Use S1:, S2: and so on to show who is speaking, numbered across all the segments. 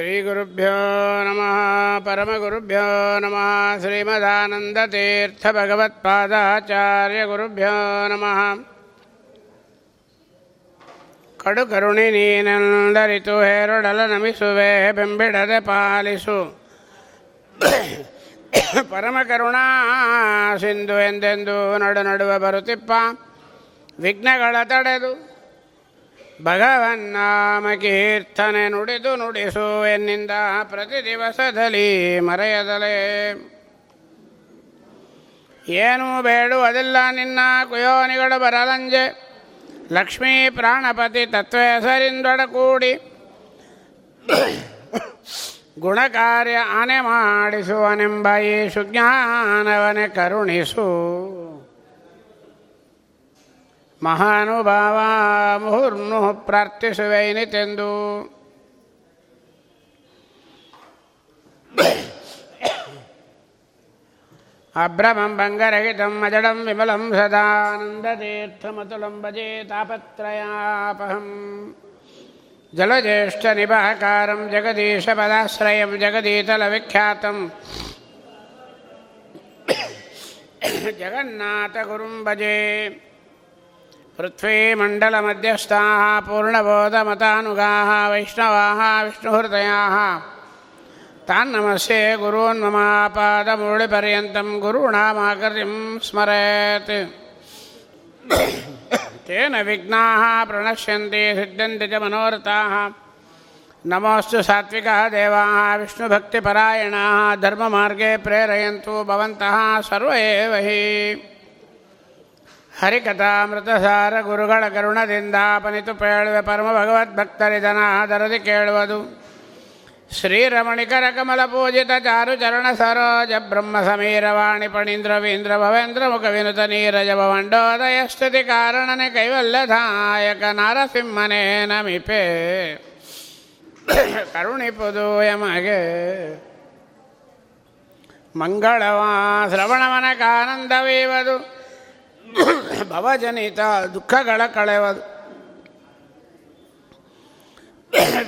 S1: ಶ್ರೀಗುರುಭ್ಯೋ ನಮಃ ಪರಮಗುರುಭ್ಯೋ ನಮಃ ಶ್ರೀಮದಾನಂದತೀರ್ಥಭಗವತ್ಪಾದಾಚಾರ್ಯಗುರುಭ್ಯೋ ನಮಃ ಕಡು ಕರುಣಿ ನೀನೆಂದರಿತು ಹೇರುಡಲ ನಮಿಸುವೆ ಬೆಂಬಿಡದೆ ಪಾಲಿಸು ಪರಮಕರುಣಾ ಸಿಂಧು ಎಂದೆಂದು, ನಡು, ನಡುವೆ ಬರುತ್ತಿಪ್ಪ। ವಿಘ್ನಗಳ ತಡೆದು ಭಗವನ್ನಾಮ ಕೀರ್ತನೆ ನುಡಿದು ನುಡಿಸು ಎನ್ನಿಂದ ಪ್ರತಿ ದಿವಸದಲ್ಲಿ ಮರೆಯದಲೇ. ಏನೂ ಬೇಡುವುದಿಲ್ಲ ನಿನ್ನ ಕುಯೋನಿಗಳು ಬರಲಂಜೆ. ಲಕ್ಷ್ಮೀ ಪ್ರಾಣಪತಿ ತತ್ವ ಹೆಸರಿಂದೊಡ ಕೂಡಿ ಗುಣಕಾರ್ಯ ಆನೆ ಮಾಡಿಸುವನೆಂಬ ಈ ಸುಜ್ಞಾನವನೆ ಕರುಣಿಸು. ಮಹಾನುಭಾವ ಮುಹುರ್ಮುಹು ಪ್ರಾರ್ಥಿಸುವೆನಿತೆಂದು ಅಭ್ರಮಂ ಭಂಗರಹಿತಂ ಅಜಡಂ ವಿಮಲಂ ಸದಾನಂದತೀರ್ಥಮತುಲಂ ಭಜೆ ತಾಪತ್ರಯಾಪಹಂ ಜಲಜ್ಯೇಷ್ಠನಿಭಾಕಾರಂ ಜಗದೀಶಪದಾಶ್ರಯಂ ಜಗದೀತಲವಿಖ್ಯಾತಂ ಜಗನ್ನಾಥಗುರುಂ ಭಜೆ पृथ्वीमण्डलमध्यस्थाः पूर्णबोधमतानुगाः वैष्णवाः विष्णुहृदयाः तान्नमस्ये गुरून्ममापादमूलिपर्यन्तं गुरूणामाकृतिं स्मरेत् तेन विघ्नाः प्रणश्यन्ति सिद्ध्यन्ति च मनोरथाः नमोऽस्तु सात्विकः देवाः विष्णुभक्तिपरायणाः धर्ममार्गे प्रेरयन्तु भवन्तः सर्व एव हि ಹರಿಕಥಾಮೃತಸಾರ ಗುರುಗಳ ಕರುಣದಿಂದಾಪನಿತು ಪೇಳುವೆ ಪರಮ ಭಗವದ್ಭಕ್ತರಿದನಾದರದಿ ಕೇಳುವುದು. ಶ್ರೀರಮಣಿಕರ ಕಮಲ ಪೂಜಿತ ಚಾರು ಚರಣ ಸರೋಜ ಬ್ರಹ್ಮ ಸಮೀರವಾಣಿ ಪಣೀಂದ್ರ ವೀಂದ್ರ ಭವೇಂದ್ರ ಮುಖ ವಿನುತ ನೀರಜ ಭವಂಡೋದಯ ಸ್ತುತಿ ಕಾರಣನೆ ಕೈವಲ್ಲದಾಯಕ ನಾರಸಿಂಹನೇ ನಮಿಪೆ. ಕರುಣಿಪುದು ಯಮಗೆ ಮಂಗಳವಾ ಶ್ರವಣವನಕಾನಂದವೀವದು ಭವಜನಿತ ದುಃಖಗಳ ಕಳೆವದು.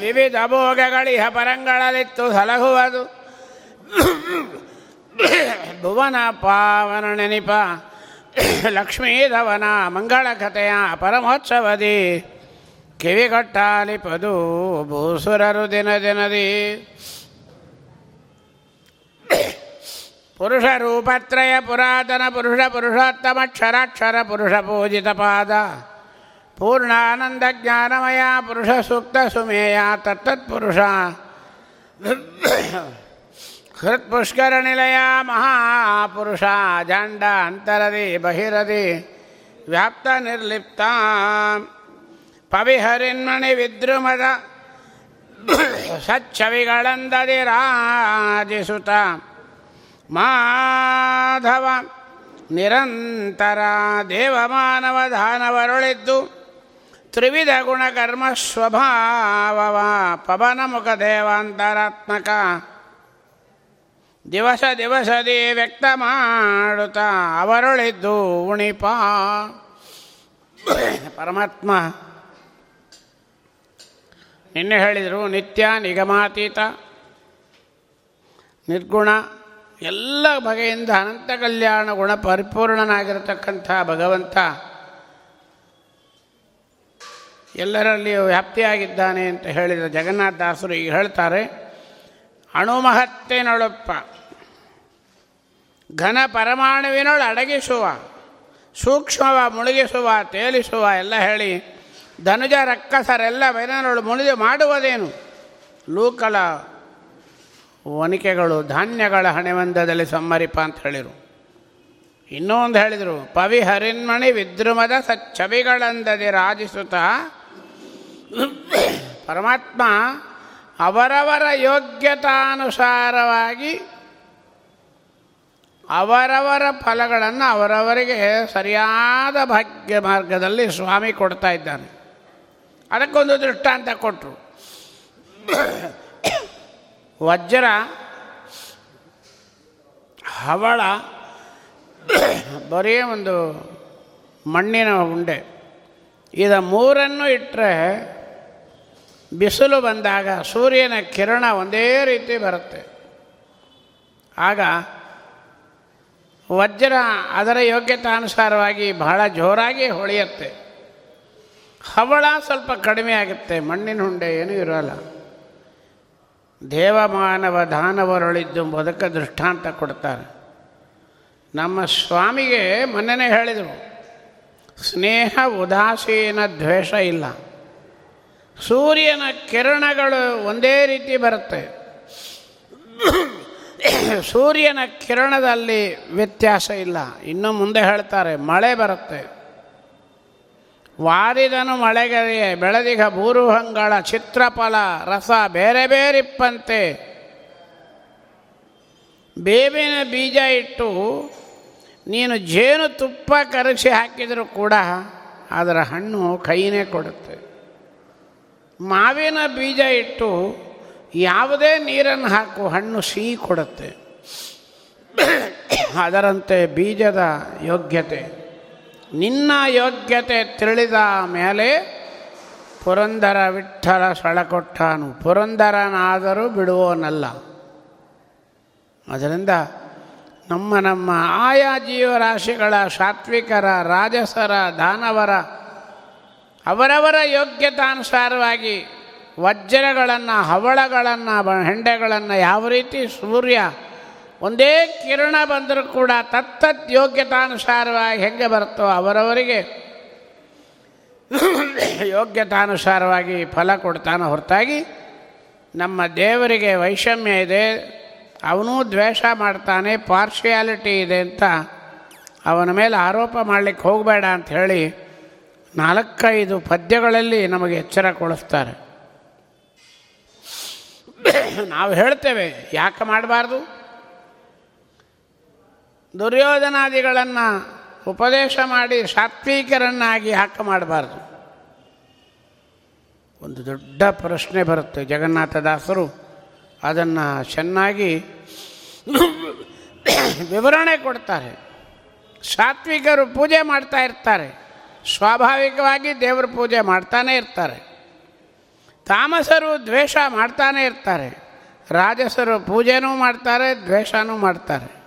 S1: ವಿವಿಧ ಭೋಗಗಳಿಹ ಪರಂಗಳಲಿತ್ತು ಸಲಹುವುದು. ಭುವನ ಪಾವನ ನೆನಪ. ಲಕ್ಷ್ಮೀಧವನ ಮಂಗಳ ಕಥೆಯ ಪರಮೋತ್ಸವದಿ ಕಿವಿಗೊಟ್ಟಾಲಿಪದು ಭೂಸುರರು ದಿನ ದಿನದಿ. ಪುರುಷ ರೂಪತ್ರಯ ಪುರಾತನ ಪುರುಷ ಪುರುಷೋತ್ತಮಕ್ಷರಾಕ್ಷರ ಪುರುಷ ಪೂಜಿತ ಪಾದ. ಪೂರ್ಣಾನಂದ ಜ್ಞಾನಮಯ ಪುರುಷ ಸೂಕ್ತ ಸುಮೇಯ ತತ್ತತ್ಪುರುಷ. ಹೃತ್ಪುಷ್ಕರ ನಿಲಯ ಮಹಾಪುರುಷ. ಜಾಂಡ ಅಂತರದಿ ಬಹಿರದಿ ವ್ಯಾಪ್ತ ನಿರ್ಲಿಪ್ತ. ಪವಿಹರಿನ್ಮಣಿ ವಿದ್ರುಮದ. ಸಚ್ಛವಿಗಳಂದದಿ ರಾಜಿಸುತ್ತ ಮಾಧವ. ನಿರಂತರ ದೇವಮಾನವ ಧಾನವರುಳಿದ್ದು ತ್ರಿವಿಧ ಗುಣಕರ್ಮ ಸ್ವಭಾವವ ಪವನ ಮುಖ ದೇವಾಂತರಾತ್ಮಕ. ದಿವಸ ದಿವಸದಿ ವ್ಯಕ್ತ ಮಾಡುತ್ತಾ ಅವರುಳಿದ್ದು ಉಣಿಪ. ಪರಮಾತ್ಮ, ನಿನ್ನೆ ಹೇಳಿದರು ನಿತ್ಯ ನಿಗಮಾತೀತ, ನಿರ್ಗುಣ ಎಲ್ಲ ಬಗೆಯಿಂದ ಅನಂತ ಕಲ್ಯಾಣ ಗುಣ ಪರಿಪೂರ್ಣನಾಗಿರತಕ್ಕಂಥ ಭಗವಂತ ಎಲ್ಲರಲ್ಲಿಯೂ ವ್ಯಾಪ್ತಿಯಾಗಿದ್ದಾನೆ ಅಂತ ಹೇಳಿದ ಜಗನ್ನಾಥದಾಸರು ಈಗ ಹೇಳ್ತಾರೆ ಅಣುಮಹತ್ತೆನೊಳಪ್ಪ ಘನ ಪರಮಾಣುವಿನೊಳು ಅಡಗಿಸುವ, ಸೂಕ್ಷ್ಮವ ಮುಳುಗಿಸುವ, ತೇಲಿಸುವ ಎಲ್ಲ ಹೇಳಿ ಧನುಜ ರಕ್ಕಸರೆಲ್ಲ ಬೆನನೊಳು ಮುಳಿದು ಮಾಡುವುದೇನು? ಲೂಕಲ ವನಿಕೆಗಳು ಧಾನ್ಯಗಳ ಹಣೆವಂದದಲ್ಲಿ ಸಮ್ಮರಿಪ ಅಂತ ಹೇಳಿದರು ಇನ್ನೂ ಒಂದು ಹೇಳಿದರು, ಪವಿ ಹರಿನ್ಮಣಿ ವಿದ್ರುಮದ ಸಚ್ಛವಿಗಳಂದದೆ ರಾಜಿಸುತ್ತ ಪರಮಾತ್ಮ ಅವರವರ ಯೋಗ್ಯತಾನುಸಾರವಾಗಿ ಅವರವರ ಫಲಗಳನ್ನು ಅವರವರಿಗೆ ಸರಿಯಾದ ಭಾಗ್ಯ ಮಾರ್ಗದಲ್ಲಿ ಸ್ವಾಮಿ ಕೊಡ್ತಾ ಇದ್ದಾನೆ. ಅದಕ್ಕೊಂದು ದೃಷ್ಟಾಂತ ಕೊಟ್ಟರು ವಜ್ರ, ಹವಳ, ಬರೀ ಒಂದು ಮಣ್ಣಿನ ಉಂಡೆ. ಇದ ಮೂರನ್ನು ಇಟ್ಟರೆ ಬಿಸಿಲು ಬಂದಾಗ ಸೂರ್ಯನ ಕಿರಣ ಒಂದೇ ರೀತಿ ಬರುತ್ತೆ. ಆಗ ವಜ್ರ ಅದರ ಯೋಗ್ಯತಾನುಸಾರವಾಗಿ ಬಹಳ ಜೋರಾಗಿ ಹೊಳೆಯುತ್ತೆ. ಹವಳ ಸ್ವಲ್ಪ ಕಡಿಮೆ ಆಗುತ್ತೆ, ಮಣ್ಣಿನ ಹುಂಡೆ ಏನೂ ಇರೋಲ್ಲ. ದೇವಮಾನವ ದಾನವರೊಳಿದ್ದು ಬದುಕ ದೃಷ್ಟಾಂತ ಕೊಡ್ತಾರೆ. ನಮ್ಮ ಸ್ವಾಮಿಗೆ ಮೊನ್ನೆನೇ ಹೇಳಿದರು, ಸ್ನೇಹ ಉದಾಸೀನ ದ್ವೇಷ ಇಲ್ಲ. ಸೂರ್ಯನ ಕಿರಣಗಳು ಒಂದೇ ರೀತಿ ಬರುತ್ತೆ. ಸೂರ್ಯನ ಕಿರಣದಲ್ಲಿ ವ್ಯತ್ಯಾಸ ಇಲ್ಲ. ಇನ್ನು ಮುಂದೆ ಹೇಳ್ತಾರೆ, ಮಳೆ ಬರುತ್ತೆ. ವಾರಿದನು ಮಳೆಗರಿಯೇ ಬೆಳದಿಗ ಭೂರುಹಂಗಳ, ಚಿತ್ರಫಲ, ರಸ ಬೇರೆ ಬೇರಿಪ್ಪಂತೆ. ಬೇವಿನ ಬೀಜ ಇಟ್ಟು ನೀನು ಜೇನು ತುಪ್ಪ ಕರಗಿಸಿ ಹಾಕಿದರೂ ಕೂಡ ಅದರ ಹಣ್ಣು ಕೈನೇ ಕೊಡುತ್ತೆ. ಮಾವಿನ ಬೀಜ ಇಟ್ಟು ಯಾವುದೇ ನೀರನ್ನು ಹಾಕು ಹಣ್ಣು ಸಿಹಿ ಕೊಡುತ್ತೆ. ಅದರಂತೆ ಬೀಜದ ಯೋಗ್ಯತೆ. ನಿನ್ನ ಯೋಗ್ಯತೆ ತಿಳಿದ ಮೇಲೆ ಪುರಂದರ ವಿಠಲ ಸಳಕೊಟ್ಟಾನು. ಪುರಂದರನಾದರೂ ಬಿಡುವೋನಲ್ಲ ಅದರಿಂದ ನಮ್ಮ ನಮ್ಮ ಆಯಾ ಜೀವರಾಶಿಗಳ ಸಾತ್ವಿಕರ, ರಾಜಸರ, ದಾನವರ, ಅವರವರ ಯೋಗ್ಯತಾನುಸಾರವಾಗಿ ವಜ್ರಗಳನ್ನು, ಹವಳಗಳನ್ನು ಹೆಂಡೆಗಳನ್ನು ಯಾವ ರೀತಿ ಸೂರ್ಯ ಒಂದೇ ಕಿರಣ ಬಂದರೂ ಕೂಡ ತತ್ತತ್ ಯೋಗ್ಯತಾನುಸಾರವಾಗಿ ಹೆಂಗೆ ಬರುತ್ತೋ ಅವರವರಿಗೆ ಯೋಗ್ಯತಾನುಸಾರವಾಗಿ ಫಲ ಕೊಡ್ತಾನೆ ಹೊರತಾಗಿ ನಮ್ಮ ದೇವರಿಗೆ ವೈಷಮ್ಯ ಇದೆ, ಅವನೂ ದ್ವೇಷ ಮಾಡ್ತಾನೆ ಪಾರ್ಶಿಯಾಲಿಟಿ ಇದೆ ಅಂತ ಅವನ ಮೇಲೆ ಆರೋಪ ಮಾಡಲಿಕ್ಕೆ ಹೋಗಬೇಡ ಅಂತ ಹೇಳಿ ನಾಲ್ಕೈದು ಪದ್ಯಗಳಲ್ಲಿ ನಮಗೆ ಎಚ್ಚರ ಕೊಡಿಸ್ತಾರೆ. ನಾವು ಹೇಳ್ತೇವೆ, ಯಾಕೆ ಮಾಡಬಾರ್ದು? ದುರ್ಯೋಧನಾದಿಗಳನ್ನು ಉಪದೇಶ ಮಾಡಿ ಸಾತ್ವಿಕರನ್ನಾಗಿ ಹಾಕ ಮಾಡಬಾರ್ದು. ಒಂದು ದೊಡ್ಡ ಪ್ರಶ್ನೆ ಬರುತ್ತೆ ಜಗನ್ನಾಥದಾಸರು. ಅದನ್ನು ಚೆನ್ನಾಗಿ ವಿವರಣೆ ಕೊಡ್ತಾರೆ. ಸಾತ್ವಿಕರು ಪೂಜೆ ಮಾಡ್ತಾ ಇರ್ತಾರೆ. ಸ್ವಾಭಾವಿಕವಾಗಿ ದೇವರ ಪೂಜೆ ಮಾಡ್ತಾನೇ ಇರ್ತಾರೆ. ತಾಮಸರು ದ್ವೇಷ ಮಾಡ್ತಾನೆ ಇರ್ತಾರೆ. ರಾಜಸರು ಪೂಜೆನೂ ಮಾಡ್ತಾರೆ, ದ್ವೇಷನೂ ಮಾಡ್ತಾರೆ.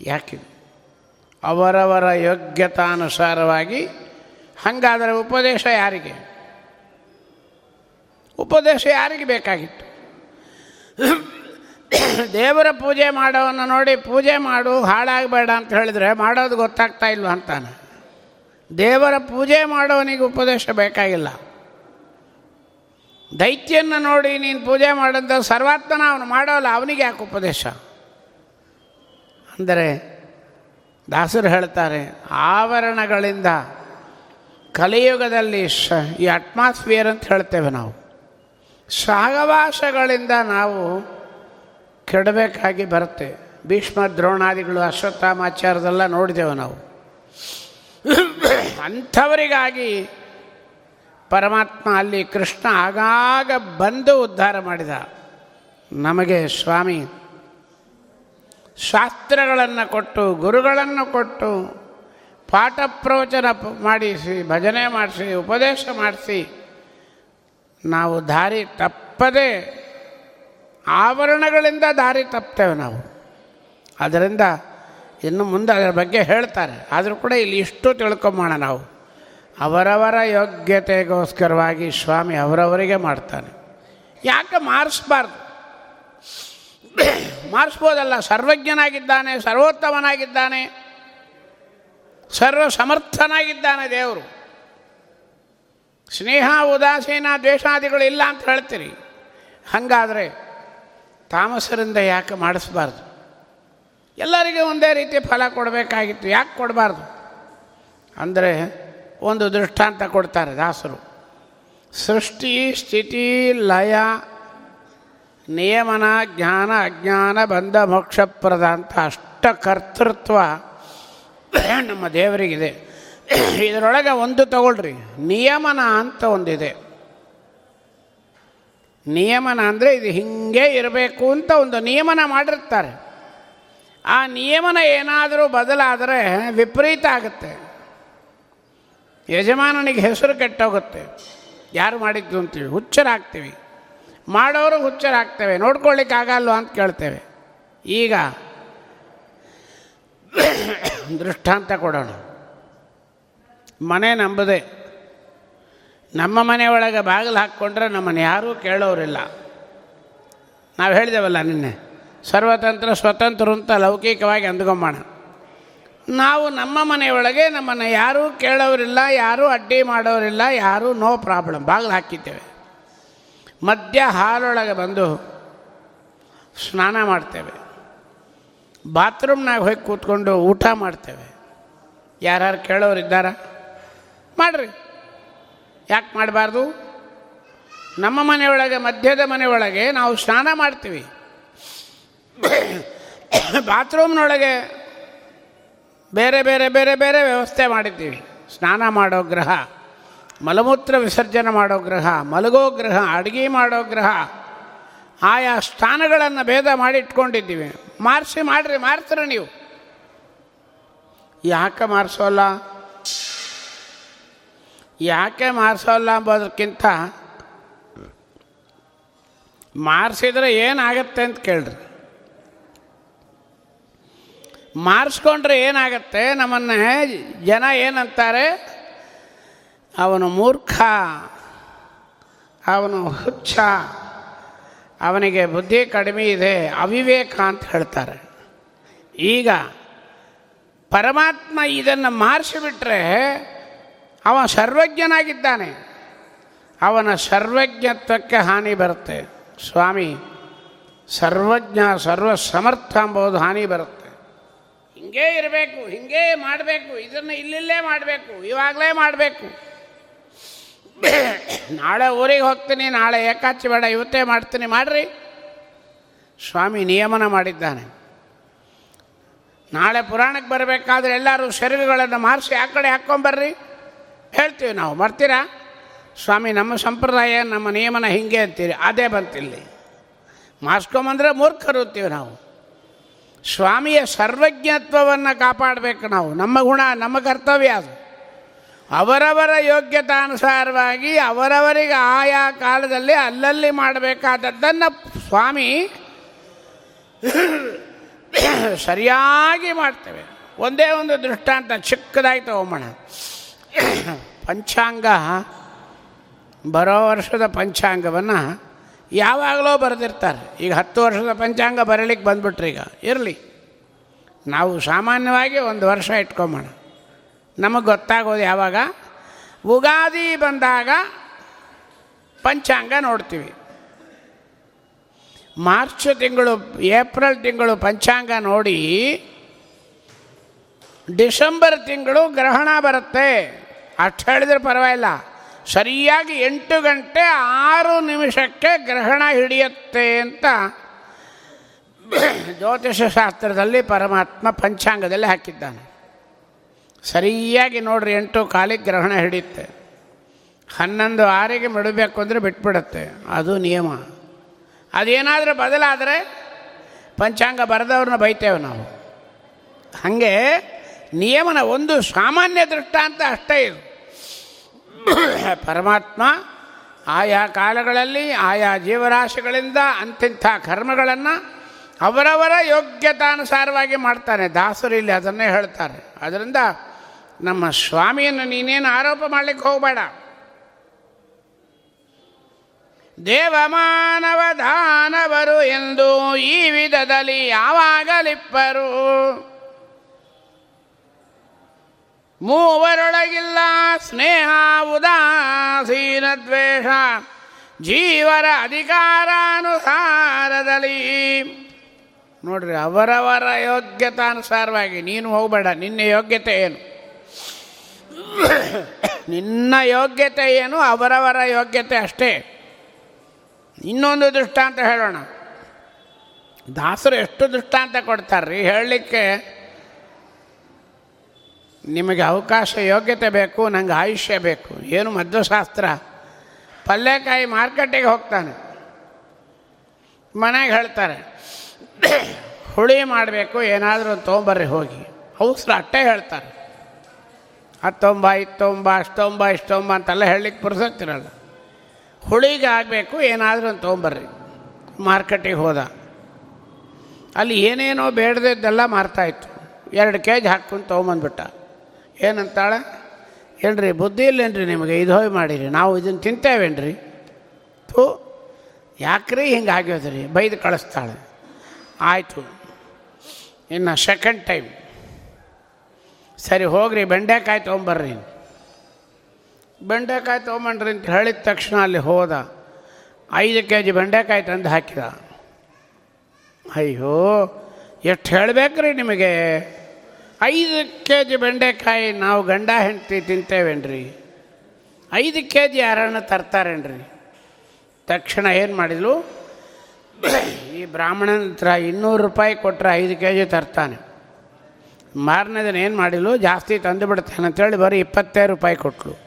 S1: ಯಾಕೆ? ಅವರವರ ಯೋಗ್ಯತಾನುಸಾರವಾಗಿ ಹಾಗಾದರೆ ಉಪದೇಶ ಯಾರಿಗೆ? ಉಪದೇಶ ಯಾರಿಗೆ ಬೇಕಾಗಿತ್ತು? ದೇವರ ಪೂಜೆ ಮಾಡೋವನ್ನು ನೋಡಿ ಪೂಜೆ ಮಾಡು, ಹಾಳಾಗಬೇಡ ಅಂತ ಹೇಳಿದರೆ ಮಾಡೋದು ಗೊತ್ತಾಗ್ತಾ ಇಲ್ವ ಅಂತಾನೆ. ದೇವರ ಪೂಜೆ ಮಾಡೋವನಿಗೆ ಉಪದೇಶ ಬೇಕಾಗಿಲ್ಲ. ದೈತ್ಯನ ನೋಡಿ ನೀನು ಪೂಜೆ ಮಾಡಿದ್ದ ಸರ್ವಾತ್ಮನ ಅವನು ಮಾಡೋಲ್ಲ ಅವನಿಗೆ ಯಾಕೆ ಉಪದೇಶ? ಅಂದರೆ ದಾಸರು ಹೇಳ್ತಾರೆ, ಆವರಣಗಳಿಂದ ಕಲಿಯುಗದಲ್ಲಿ ಶ, ಈ ಅಟ್ಮಾಸ್ಫಿಯರ್ ಅಂತ ಹೇಳ್ತೇವೆ ನಾವು. ಸಹವಾಸಗಳಿಂದ ನಾವು ಕೆಡಬೇಕಾಗಿ ಬರುತ್ತೆ. ಭೀಷ್ಮ, ದ್ರೋಣಾದಿಗಳು ಅಶ್ವತ್ಥಾಮಾಚಾರದೆಲ್ಲ ನೋಡಿದೆವು ನಾವು. ಅಂಥವರಿಗಾಗಿ ಪರಮಾತ್ಮ ಅಲ್ಲಿ ಕೃಷ್ಣ ಆಗಾಗ ಬಂದು ಉದ್ಧಾರ ಮಾಡಿದ. ನಮಗೆ ಸ್ವಾಮಿ ಶಾಸ್ತ್ರಗಳನ್ನು ಕೊಟ್ಟು, ಗುರುಗಳನ್ನು ಕೊಟ್ಟು, ಪಾಠ ಪ್ರವಚನ ಮಾಡಿಸಿ, ಭಜನೆ ಮಾಡಿಸಿ, ಉಪದೇಶ ಮಾಡಿಸಿ, ನಾವು ದಾರಿ ತಪ್ಪದೆ ಆವರಣಗಳಿಂದ ದಾರಿ ತಪ್ತೇವೆ ನಾವು. ಅದರಿಂದ ಇನ್ನು ಮುಂದೆ ಅದರ ಬಗ್ಗೆ ಹೇಳ್ತಾರೆ. ಆದರೂ ಕೂಡ ಇಲ್ಲಿ ಇಷ್ಟು ತಿಳ್ಕೊಂಬೋಣ ನಾವು. ಅವರವರ ಯೋಗ್ಯತೆಗೋಸ್ಕರವಾಗಿ ಸ್ವಾಮಿ ಅವರವರಿಗೆ ಮಾಡ್ತಾನೆ. ಯಾಕೆ ಮಾರಿಸ್ಬಾರ್ದು? ಮಾರಿಸ್ಬೋದಲ್ಲ. ಸರ್ವಜ್ಞನಾಗಿದ್ದಾನೆ, ಸರ್ವೋತ್ತಮನಾಗಿದ್ದಾನೆ ಸರ್ವ ಸಮರ್ಥನಾಗಿದ್ದಾನೆ ದೇವರು. ಸ್ನೇಹ, ಉದಾಸೀನ, ದ್ವೇಷಾದಿಗಳು ಇಲ್ಲ ಅಂತ ಹೇಳ್ತೀರಿ. ಹಾಗಾದರೆ ತಾಮಸರಿಂದ ಯಾಕೆ ಮಾಡಿಸ್ಬಾರ್ದು? ಎಲ್ಲರಿಗೂ ಒಂದೇ ರೀತಿ ಫಲ ಕೊಡಬೇಕಾಗಿತ್ತು. ಯಾಕೆ ಕೊಡಬಾರ್ದು? ಅಂದರೆ ಒಂದು ದೃಷ್ಟಾಂತ ಕೊಡ್ತಾರೆ ದಾಸರು. ಸೃಷ್ಟಿ, ಸ್ಥಿತಿ, ಲಯ ನಿಯಮನ, ಜ್ಞಾನ, ಅಜ್ಞಾನ, ಬಂಧ ಮೋಕ್ಷಪ್ರದ ಅಂತ ಅಷ್ಟ ಕರ್ತೃತ್ವ ನಮ್ಮ ದೇವರಿಗಿದೆ. ಇದರೊಳಗೆ ಒಂದು ತಗೊಳ್ರಿ. ನಿಯಮನ ಅಂತ ಒಂದಿದೆ. ನಿಯಮನ ಅಂದರೆ ಇದು ಹಿಂಗೆ ಇರಬೇಕು ಅಂತ ಒಂದು ನಿಯಮನ ಮಾಡಿರ್ತಾರೆ. ಆ ನಿಯಮನ ಏನಾದರೂ ಬದಲಾದರೆ ವಿಪರೀತ ಆಗುತ್ತೆ. ಯಜಮಾನನಿಗೆ ಹೆಸರು ಕೆಟ್ಟೋಗುತ್ತೆ. ಯಾರು ಮಾಡಿದ್ದು ಅಂತೀವಿ ಹುಚ್ಚರಾಗ್ತೀವಿ. ಮಾಡೋರು ಹುಚ್ಚರಾಗ್ತೇವೆ, ನೋಡ್ಕೊಳ್ಳಿಕ್ಕಾಗಲ್ವ ಅಂತ ಕೇಳ್ತೇವೆ. ಈಗ ದೃಷ್ಟಾಂತ ಕೊಡೋಣ. ಮನೆ ನಂಬದೆ, ನಮ್ಮ ಮನೆಯೊಳಗೆ ಬಾಗಿಲು ಹಾಕ್ಕೊಂಡ್ರೆ ನಮ್ಮನ್ನು ಯಾರೂ ಕೇಳೋರಿಲ್ಲ. ನಾವು ಹೇಳಿದೆವಲ್ಲ ನಿನ್ನೆ, ಸರ್ವತಂತ್ರ ಸ್ವತಂತ್ರ ಅಂತ ಲೌಕಿಕವಾಗಿ ಅಂದ್ಕೊಂಬೋಣ. ನಾವು ನಮ್ಮ ಮನೆಯೊಳಗೆ ನಮ್ಮನ್ನು ಯಾರೂ ಕೇಳೋರಿಲ್ಲ, ಯಾರೂ ಅಡ್ಡಿ ಮಾಡೋರಿಲ್ಲ, ಯಾರೂ ನೋ ಪ್ರಾಬ್ಲಮ್, ಬಾಗಿಲು ಹಾಕಿದ್ದೇವೆ. ಮಧ್ಯ ಹಾಲೊಳಗೆ ಬಂದು ಸ್ನಾನ ಮಾಡ್ತೇವೆ. ಬಾತ್ರೂಮ್ನಾಗ ಹೋಗಿ ಕೂತ್ಕೊಂಡು ಊಟ ಮಾಡ್ತೇವೆ. ಯಾರ್ಯಾರು ಕೇಳೋರಿದ್ದಾರ ಮಾಡ್ರಿ. ಯಾಕೆ ಮಾಡಬಾರ್ದು? ನಮ್ಮ ಮನೆಯೊಳಗೆ, ಮಧ್ಯದ ಮನೆಯೊಳಗೆ ನಾವು ಸ್ನಾನ ಮಾಡ್ತೀವಿ. ಬಾತ್ರೂಮ್ನೊಳಗೆ ಬೇರೆ ಬೇರೆ ಬೇರೆ ಬೇರೆ ವ್ಯವಸ್ಥೆ ಮಾಡಿದ್ದೀವಿ. ಸ್ನಾನ ಮಾಡೋ ಗೃಹ ಮಲಮೂತ್ರ ವಿಸರ್ಜನೆ ಮಾಡೋ ಗ್ರಹ, ಮಲಗೋ ಗ್ರಹ, ಅಡುಗೆ ಮಾಡೋ ಗ್ರಹ, ಆಯಾ ಸ್ಥಾನಗಳನ್ನು ಭೇದ ಮಾಡಿ ಇಟ್ಕೊಂಡಿದ್ದೀವಿ ಮಾರಿಸಿ ಮಾಡಿರಿ ಮಾರ್ತೀರ ನೀವು. ಯಾಕೆ ಮಾರಿಸೋಲ್ಲ ಯಾಕೆ ಮಾರಿಸೋಲ್ಲ ಅಂಬೋದಕ್ಕಿಂತ ಮಾರಿಸಿದ್ರೆ ಏನಾಗತ್ತೆ ಅಂತ ಕೇಳ್ರಿ. ಮಾರಿಸ್ಕೊಂಡ್ರೆ ಏನಾಗತ್ತೆ? ನಮ್ಮನ್ನು ಜನ ಏನಂತಾರೆ? ಅವನು ಮೂರ್ಖ, ಅವನು ಹುಚ್ಚ, ಅವನಿಗೆ ಬುದ್ಧಿ ಕಡಿಮೆ ಇದೆ, ಅವಿವೇಕ ಅಂತ ಹೇಳ್ತಾರೆ. ಈಗ ಪರಮಾತ್ಮ ಇದನ್ನು ಮಾರಿಸಿಬಿಟ್ರೆ ಅವ ಸರ್ವಜ್ಞನಾಗಿದ್ದಾನೆ. ಅವನ ಸರ್ವಜ್ಞತ್ವಕ್ಕೆ ಹಾನಿ ಬರುತ್ತೆ. ಸ್ವಾಮಿ, ಸರ್ವಜ್ಞ ಸರ್ವ ಸಮರ್ಥ ಎಂಬುದು ಹಾನಿ ಬರುತ್ತೆ. ಹಿಂಗೇ ಇರಬೇಕು, ಹಿಂಗೇ ಮಾಡಬೇಕು, ಇದನ್ನು ಇಲ್ಲಿಲ್ಲೇ ಮಾಡಬೇಕು, ಇವಾಗಲೇ ಮಾಡಬೇಕು. ನಾಳೆ ಊರಿಗೆ ಹೋಗ್ತೀನಿ, ನಾಳೆ ಏಕಾಚಿ ಬೇಡ, ಇವತ್ತೇ ಮಾಡ್ತೀನಿ, ಮಾಡ್ರಿ. ಸ್ವಾಮಿ ನಿಯಮನ ಮಾಡಿದ್ದಾನೆ. ನಾಳೆ ಪುರಾಣಕ್ಕೆ ಬರಬೇಕಾದ್ರೆ ಎಲ್ಲರೂ ಶರೀರಗಳನ್ನು ಮಾರಿಸಿ ಆ ಕಡೆ ಹಾಕ್ಕೊಂಬರ್ರಿ ಹೇಳ್ತೀವಿ ನಾವು ಬರ್ತೀರಾ ಸ್ವಾಮಿ, ನಮ್ಮ ಸಂಪ್ರದಾಯ, ನಮ್ಮ ನಿಯಮನ ಹಿಂಗೆ ಅಂತೀರಿ, ಅದೇ ಬಂತಿಲ್ಲಿ. ಮಾರ್ಸ್ಕೊಂಬಂದ್ರೆ ಮೂರ್ಖರು ಅಂತೀವಿ ನಾವು. ಸ್ವಾಮಿಯ ಸರ್ವಜ್ಞತ್ವವನ್ನು ಕಾಪಾಡಬೇಕು ನಾವು, ನಮ್ಮ ಗುಣ, ನಮ್ಮ ಕರ್ತವ್ಯ ಅದು. ಅವರವರ ಯೋಗ್ಯತಾನುಸಾರವಾಗಿ ಅವರವರಿಗೆ ಆಯಾ ಕಾಲದಲ್ಲಿ ಅಲ್ಲಲ್ಲಿ ಮಾಡಬೇಕಾದದ್ದನ್ನು ಸ್ವಾಮಿ ಸರಿಯಾಗಿ ಮಾಡ್ತೇವೆ. ಒಂದೇ ಒಂದು ದೃಷ್ಟಾಂತ ಚಿಕ್ಕದಾಗಿ ತಗೊಂಬೋಣ ಪಂಚಾಂಗ, ಬರೋ ವರ್ಷದ ಪಂಚಾಂಗವನ್ನು ಯಾವಾಗಲೋ ಬರೆದಿರ್ತಾರೆ. ಈಗ ಹತ್ತು ವರ್ಷದ ಪಂಚಾಂಗ ಬರಲಿಕ್ಕೆ ಬಂದ್ಬಿಟ್ರಿ ಈಗ ಇರಲಿ. ನಾವು ಸಾಮಾನ್ಯವಾಗಿ ಒಂದು ವರ್ಷ ಇಟ್ಕೊಂಬೋಣ ನಮಗೆ ಗೊತ್ತಾಗೋದು ಯಾವಾಗ? ಉಗಾದಿ ಬಂದಾಗ ಪಂಚಾಂಗ ನೋಡ್ತೀವಿ. ಮಾರ್ಚ್ ತಿಂಗಳು, ಏಪ್ರಿಲ್ ತಿಂಗಳು ಪಂಚಾಂಗ ನೋಡಿ, ಡಿಸೆಂಬರ್ ತಿಂಗಳು ಗ್ರಹಣ ಬರುತ್ತೆ. ಅಷ್ಟು ಹೇಳಿದ್ರೆ ಪರವಾಗಿಲ್ಲ. ಸರಿಯಾಗಿ ಎಂಟು ಗಂಟೆ ಆರು ನಿಮಿಷಕ್ಕೆ ಗ್ರಹಣ ಹಿಡಿಯುತ್ತೆ ಅಂತ ಜ್ಯೋತಿಷ ಶಾಸ್ತ್ರದಲ್ಲಿ ಪರಮಾತ್ಮ ಪಂಚಾಂಗದಲ್ಲಿ ಹಾಕಿದ್ದಾನೆ. ಸರಿಯಾಗಿ ನೋಡ್ರಿ, ಎಂಟು ಕಾಲಿಗೆ ಗ್ರಹಣ ಹಿಡಿಯುತ್ತೆ. ಹನ್ನೊಂದು ಆರಿಗೆ ಮಿಡಬೇಕು ಅಂದರೆ ಬಿಟ್ಬಿಡುತ್ತೆ. ಅದು ನಿಯಮ. ಅದೇನಾದರೂ ಬದಲಾದರೆ ಪಂಚಾಂಗ ಬರೆದವ್ರನ್ನ ಬೈತೇವೆ ನಾವು. ಹಾಗೆ ನಿಯಮನ ಒಂದು ಸಾಮಾನ್ಯ ದೃಷ್ಟಾಂತ ಅಷ್ಟೇ ಇದು. ಪರಮಾತ್ಮ ಆಯಾ ಕಾಲಗಳಲ್ಲಿ, ಆಯಾ ಜೀವರಾಶಿಗಳಿಂದ ಅಂತಿಂಥ ಕರ್ಮಗಳನ್ನು ಅವರವರ ಯೋಗ್ಯತಾನುಸಾರವಾಗಿ ಮಾಡ್ತಾನೆ. ದಾಸರು ಇಲ್ಲಿ ಅದನ್ನೇ ಹೇಳ್ತಾರೆ. ಅದರಿಂದ ನಮ್ಮ ಸ್ವಾಮಿಯನ್ನು ನೀನೇನು ಆರೋಪ ಮಾಡಲಿಕ್ಕೆ ಹೋಗಬೇಡ. ದೇವಮಾನವ ದಾನವರು ಎಂದು ಈ ವಿಧದಲ್ಲಿ ಯಾವಾಗಲಿಪ್ಪರು? ಮೂವರೊಳಗಿಲ್ಲ, ಸ್ನೇಹ, ಉದಾಸೀನ ದ್ವೇಷ, ಜೀವರ ಅಧಿಕಾರಾನುಸಾರದಲ್ಲಿ. ನೋಡ್ರಿ, ಅವರವರ ಯೋಗ್ಯತಾನುಸಾರವಾಗಿ ನೀನು ಹೋಗಬೇಡ, ನಿನ್ನ ಯೋಗ್ಯತೆ ಏನು? ನಿನ್ನ ಯೋಗ್ಯತೆ ಏನು? ಅವರವರ ಯೋಗ್ಯತೆ ಅಷ್ಟೇ. ಇನ್ನೊಂದು ದೃಷ್ಟಾಂತ ಹೇಳೋಣ. ದಾಸರು ಎಷ್ಟು ದೃಷ್ಟಾಂತ ಕೊಡ್ತಾರ್ರಿ? ಹೇಳಲಿಕ್ಕೆ ನಿಮಗೆ ಅವಕಾಶ, ಯೋಗ್ಯತೆ ಬೇಕು, ನಂಗೆ ಆಯುಷ್ಯ ಬೇಕು. ಏನು ಮದ್ದುಶಾಸ್ತ್ರ ಪಲ್ಯಕಾಯಿ ಮಾರ್ಕೆಟಿಗೆ ಹೋಗ್ತಾನೆ. ಮನೆಗೆ ಹೇಳ್ತಾರೆ, ಹುಳಿ ಮಾಡಬೇಕು, ಏನಾದರೂ ತೊಗೊಂಬರ್ರಿ ಹೋಗಿ. ಅವಸರ ಅಟ್ಟೆ ಹೇಳ್ತಾರೆ. ಹತ್ತೊಂಬ, ಇತ್ತೊಂಬ, ಅಷ್ಟೊಂಬ, ಇಷ್ಟೊಂಬ ಅಂತೆಲ್ಲ ಹೇಳಲಿಕ್ಕೆ ಪುರ್ಸಕ್ತಿರಲ್ಲ ಹುಳಿಗೆ ಆಗಬೇಕು, ಏನಾದರೂ ಅಂತ ತೊಗೊಂಬರ್ರಿ. ಮಾರ್ಕೆಟಿಗೆ ಹೋದ. ಅಲ್ಲಿ ಏನೇನೋ ಬೇಡದಿದ್ದೆಲ್ಲ ಮಾರ್ತಾಯಿತ್ತು. ಎರಡು ಕೆ ಜಿ ಹಾಕ್ಕೊಂಡು ತೊಗೊಂಬಂದ್ಬಿಟ್ಟ. ಏನಂತಾಳೆ? ಏನ್ರಿ, ಬುದ್ಧಿ ಇಲ್ಲೇನ್ರಿ ನಿಮಗೆ? ಇದು ಹೋಗಿ ಮಾಡಿರಿ. ನಾವು ಇದನ್ನು ತಿಂತೇವೇನ್ರಿ? ಥೂ, ಯಾಕ್ರಿ ಹಿಂಗೆ ಆಗ್ಯೋದ್ರಿ? ಬೈದು ಕಳಿಸ್ತಾಳೆ. ಆಯಿತು. ಇನ್ನು ಸೆಕೆಂಡ್ ಟೈಮ್ ಸರಿ, ಹೋಗ್ರಿ, ಬೆಂಡೆಕಾಯಿ ತೊಗೊಂಬರ್ರಿ ಬೆಂಡೆಕಾಯಿ ತೊಗೊಂಬನ್ರಿ ಅಂತ ಹೇಳಿದ ತಕ್ಷಣ ಅಲ್ಲಿ ಹೋದ. ಐದು ಕೆ ಜಿ ಬೆಂಡೆಕಾಯಿ ತಂದು ಹಾಕಿದ. ಅಯ್ಯೋ, ಎಷ್ಟು ಹೇಳಬೇಕ್ರಿ ನಿಮಗೆ? ಐದು ಕೆ ಜಿ ಬೆಂಡೆಕಾಯಿ ನಾವು ಗಂಡ ಹೆಂಡತಿ ತಿಂತೇವೇನ್ರಿ? ಐದು ಕೆ ಜಿ ಯಾರನ್ನ ತರ್ತಾರೇನ್ರಿ? ತಕ್ಷಣ ಏನು ಮಾಡಿದ್ಲು? ಈ ಬ್ರಾಹ್ಮಣನ ಹತ್ರ ಇನ್ನೂರು ರೂಪಾಯಿ ಕೊಟ್ಟರೆ ಐದು ಕೆ ಜಿ ತರ್ತಾನೆ. ಮಾರನೇ ದಿನ ಏನು ಮಾಡಿಲ್ಲ ಜಾಸ್ತಿ ತಂದು ಬಿಡ್ತಾನೆ ಅಂತೇಳಿ ಬರೀ ಇಪ್ಪತ್ತೈದು ರೂಪಾಯಿ ಕೊಟ್ಟಳು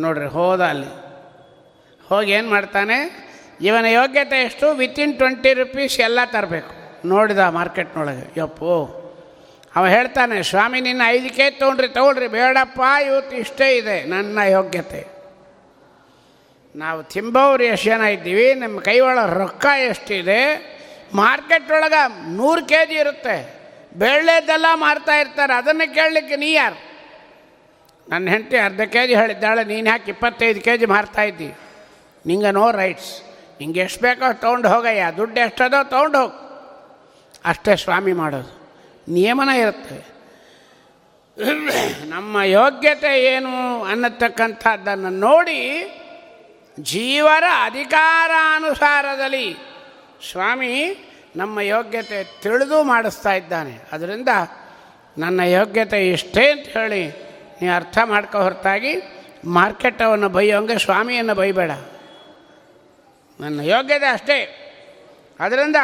S1: ನೋಡ್ರಿ, ಹೋದ ಅಲ್ಲಿ. ಹೋಗಿ ಏನು ಮಾಡ್ತಾನೆ? ಇವನ ಯೋಗ್ಯತೆ ಎಷ್ಟು? ವಿತಿನ್ ಟ್ವೆಂಟಿ ರುಪೀಸ್ ಎಲ್ಲ ತರಬೇಕು. ನೋಡಿದ ಮಾರ್ಕೆಟ್ನೊಳಗೆ. ಯಪ್ಪು. ಅವ ಹೇಳ್ತಾನೆ, ಸ್ವಾಮಿ, ನಿನ್ನ ಐದು ಕೆ ತೊಗೊಂಡ್ರಿ, ತೊಗೊಳ್ರಿ. ಬೇಡಪ್ಪ, ಇವತ್ತು ಇಷ್ಟೇ ಇದೆ, ನನ್ನ ಯೋಗ್ಯತೆ. ನಾವು ತಿಂಬೋರು ಎಷ್ಟು ಜನ ಇದ್ದೀವಿ, ನಮ್ಮ ಕೈ ಒಳಗೆ ರೊಕ್ಕ ಎಷ್ಟಿದೆ? ಮಾರ್ಕೆಟ್ ಒಳಗೆ ನೂರು ಕೆ ಜಿ ಇರುತ್ತೆ. ಬೆಳ್ಳೆದೆಲ್ಲ ಮಾರ್ತಾ ಇರ್ತಾರೆ. ಅದನ್ನು ಕೇಳಲಿಕ್ಕೆ ನೀ ಯಾರು? ನನ್ನ ಹೆಂಡತಿ ಅರ್ಧ ಕೆ ಜಿ ಹೇಳಿದ್ದಾಳೆ, ನೀನು ಯಾಕೆ ಇಪ್ಪತ್ತೈದು ಕೆ ಜಿ ಮಾರ್ತಾ ಇದ್ದಿ? ನಿಂಗೆ ನೋ ರೈಟ್ಸ್ ನಿಂಗೆ ಎಷ್ಟು ಬೇಕೋ ತೊಗೊಂಡು ಹೋಗಯ್ಯ. ದುಡ್ಡು ಎಷ್ಟದೋ ತೊಗೊಂಡು ಹೋಗು. ಅಷ್ಟೇ ಸ್ವಾಮಿ ಮಾಡೋದು. ನಿಯಮನ ಇರುತ್ತೆ. ನಮ್ಮ ಯೋಗ್ಯತೆ ಏನು ಅನ್ನತಕ್ಕಂಥದ್ದನ್ನು ನೋಡಿ ಜೀವರ ಅಧಿಕಾರಾನುಸಾರದಲ್ಲಿ ಸ್ವಾಮಿ ನಮ್ಮ ಯೋಗ್ಯತೆ ತಿಳಿದು ಮಾಡಿಸ್ತಾ ಇದ್ದಾನೆ. ಅದರಿಂದ ನನ್ನ ಯೋಗ್ಯತೆ ಇಷ್ಟೇ ಅಂತ ಹೇಳಿ ನೀ ಅರ್ಥ ಮಾಡ್ಕೋ ಹೊರತಾಗಿ ಮಾರ್ಕೆಟವನ್ನು ಬೈಯೋಂಗೆ ಸ್ವಾಮಿಯನ್ನು ಬೈಬೇಡ. ನನ್ನ ಯೋಗ್ಯತೆ ಅಷ್ಟೇ. ಅದರಿಂದ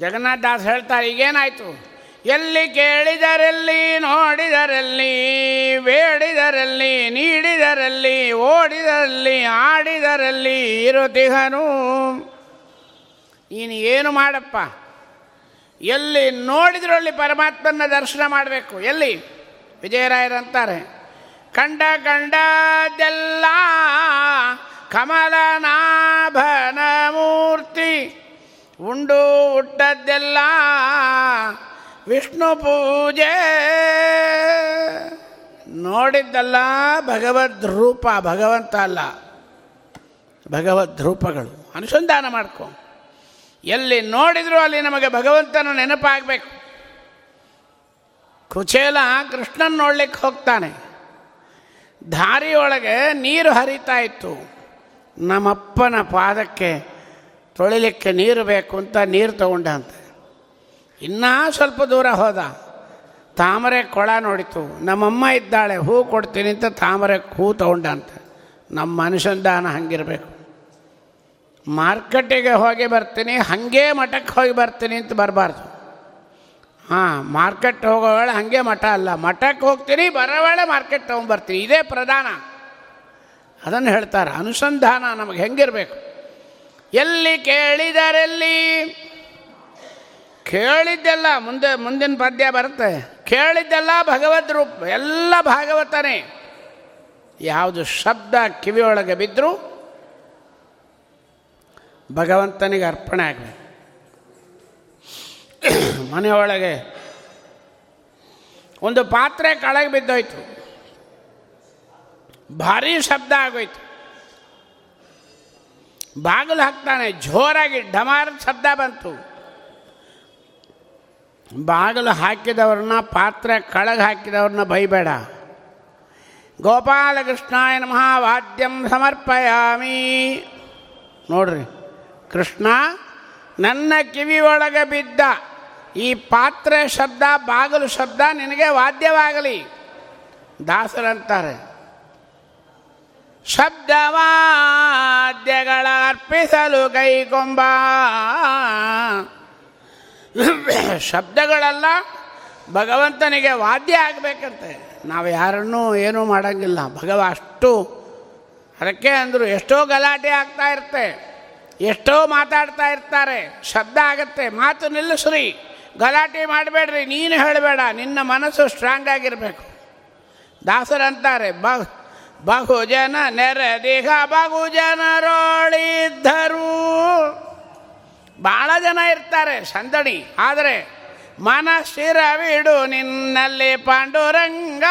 S1: ಜಗನ್ನಾಥ ದಾಸ್ ಹೇಳ್ತಾರೆ, ಈಗೇನಾಯಿತು? ಎಲ್ಲಿ ಕೇಳಿದರಲ್ಲಿ, ನೋಡಿದರಲ್ಲಿ, ಬೇಡಿದರಲ್ಲಿ, ನೀಡಿದರಲ್ಲಿ, ಓಡಿದರಲ್ಲಿ, ಆಡಿದರಲ್ಲಿ, ಇರುತಿಹನು. ನೀನು ಏನು ಮಾಡಪ್ಪ? ಎಲ್ಲಿ ನೋಡಿದ್ರಲ್ಲಿ ಪರಮಾತ್ಮನ ದರ್ಶನ ಮಾಡಬೇಕು? ಎಲ್ಲಿ? ವಿಜಯರಾಯರಂತಾರೆ. ಕಂಡ ಕಂಡದೆಲ್ಲ ಕಮಲನಾಭನ ಮೂರ್ತಿ ಉಂಡು ಹುಟ್ಟದ್ದೆಲ್ಲ ವಿಷ್ಣು ಪೂಜೆ. ನೋಡಿದ್ದಲ್ಲ ಭಗವದ್ ರೂಪ, ಭಗವಂತ ಅಲ್ಲ, ಭಗವದ್ ರೂಪಗಳು. ಅನುಸಂಧಾನ ಮಾಡ್ಕೊ. ಎಲ್ಲಿ ನೋಡಿದರೂ ಅಲ್ಲಿ ನಮಗೆ ಭಗವಂತನ ನೆನಪಾಗಬೇಕು. ಕುಚೇಲ ಕೃಷ್ಣನ್ ನೋಡ್ಲಿಕ್ಕೆ ಹೋಗ್ತಾನೆ. ದಾರಿಯೊಳಗೆ ನೀರು ಹರಿತಾ ಇತ್ತು. ನಮ್ಮಪ್ಪನ ಪಾದಕ್ಕೆ ತೊಳಿಲಿಕ್ಕೆ ನೀರು ಬೇಕು ಅಂತ ನೀರು ತಗೊಂಡ ಅಂತ. ಇನ್ನೂ ಸ್ವಲ್ಪ ದೂರ ಹೋದ. ತಾಮರೆ ಕೊಳ ನೋಡಿತು. ನಮ್ಮಮ್ಮ ಇದ್ದಾಳೆ, ಹೂ ಕೊಡ್ತೀನಿ ಅಂತ ತಾಮರೆ ಹೂ ಅಂತ. ನಮ್ಮ ಅನುಸಂಧಾನ ಹಂಗಿರಬೇಕು. ಮಾರ್ಕೆಟಿಗೆ ಹೋಗಿ ಬರ್ತೀನಿ, ಹಾಗೆ ಮಠಕ್ಕೆ ಹೋಗಿ ಬರ್ತೀನಿ ಅಂತ ಬರಬಾರ್ದು. ಹಾಂ ಮಾರ್ಕೆಟ್ ಹೋಗೋ ವೇಳೆ ಹಾಗೆ ಮಠ ಅಲ್ಲ, ಮಠಕ್ಕೆ ಹೋಗ್ತೀನಿ, ಬರೋ ವೇಳೆ ಮಾರ್ಕೆಟ್ ತೊಗೊಂಬರ್ತೀನಿ ಇದೇ ಪ್ರಧಾನ. ಅದನ್ನು ಹೇಳ್ತಾರೆ, ಅನುಸಂಧಾನ ನಮಗೆ ಹೆಂಗಿರಬೇಕು? ಎಲ್ಲಿ ಕೇಳಿದರೆಲ್ಲಿ? ಕೇಳಿದ್ದೆಲ್ಲ ಮುಂದೆ, ಮುಂದಿನ ಪದ್ಯ ಬರುತ್ತೆ. ಕೇಳಿದ್ದೆಲ್ಲ ಭಗವದ್ ರೂಪ, ಎಲ್ಲ ಭಾಗವತನೇ. ಯಾವುದು ಶಬ್ದ ಕಿವಿಯೊಳಗೆ ಬಿದ್ದರೂ ಭಗವಂತನಿಗೆ ಅರ್ಪಣೆ ಆಗಬೇಕು. ಮನೆಯೊಳಗೆ ಒಂದು ಪಾತ್ರೆ ಕೆಳಗೆ ಬಿದ್ದೋಯ್ತು. ಭಾರಿ ಶಬ್ದ ಆಗೋಯ್ತು. ಬಾಗಿಲು ಹಾಕ್ತಾನೆ, ಜೋರಾಗಿ ಡಮಾರ್ ಶಬ್ದ ಬಂತು. ಬಾಗಿಲು ಹಾಕಿದವ್ರನ್ನ, ಪಾತ್ರೆ ಕಳಗೆ ಹಾಕಿದವ್ರನ್ನ ಬೈಬೇಡ. ಗೋಪಾಲಕೃಷ್ಣಾಯ ನಮಃ ವಾದ್ಯಂ ಸಮರ್ಪಯಾಮಿ. ನೋಡ್ರಿ. ಕೃಷ್ಣ, ನನ್ನ ಕಿವಿಯೊಳಗೆ ಬಿದ್ದ ಈ ಪಾತ್ರೆ ಶಬ್ದ, ಬಾಗಿಲು ಶಬ್ದ ನಿನಗೆ ವಾದ್ಯವಾಗಲಿ. ದಾಸರಂತಾರೆ ಶಬ್ದವಾದ್ಯಗಳ ಅರ್ಪಿಸಲು ಕೈಕೊಂಬ ಶಬ್ದಗಳೆಲ್ಲ, ಭಗವಂತನಿಗೆ ವಾದ್ಯ ಆಗಬೇಕಂತೆ. ನಾವು ಯಾರನ್ನೂ ಏನೂ ಮಾಡೋಂಗಿಲ್ಲ. ಭಗವ ಅಷ್ಟು ಅದಕ್ಕೆ ಅಂದರು ಎಷ್ಟೋ ಗಲಾಟೆ ಆಗ್ತಾ ಇರುತ್ತೆ. ಎಷ್ಟೋ ಮಾತಾಡ್ತಾ ಇರ್ತಾರೆ. ಶಬ್ದ ಆಗತ್ತೆ. ಮಾತು ನಿಲ್ಲಿಸ್ರಿ. ಗಲಾಟೆ ಮಾಡಬೇಡ್ರಿ. ನೀನು ಹೇಳಬೇಡ. ನಿನ್ನ ಮನಸ್ಸು ಸ್ಟ್ರಾಂಗ್ ಆಗಿರಬೇಕು. ದಾಸರಂತಾರೆ ಬ ದೇಹ ಬಹು ಜನರೋಳಿದ್ದರು ಭಾಳ ಜನ ಇರ್ತಾರೆ ಸಂದಡಿ. ಆದರೆ ಮನಸ್ಸಿರವಿಡು ನಿನ್ನಲ್ಲಿ ಪಾಂಡುರಂಗ.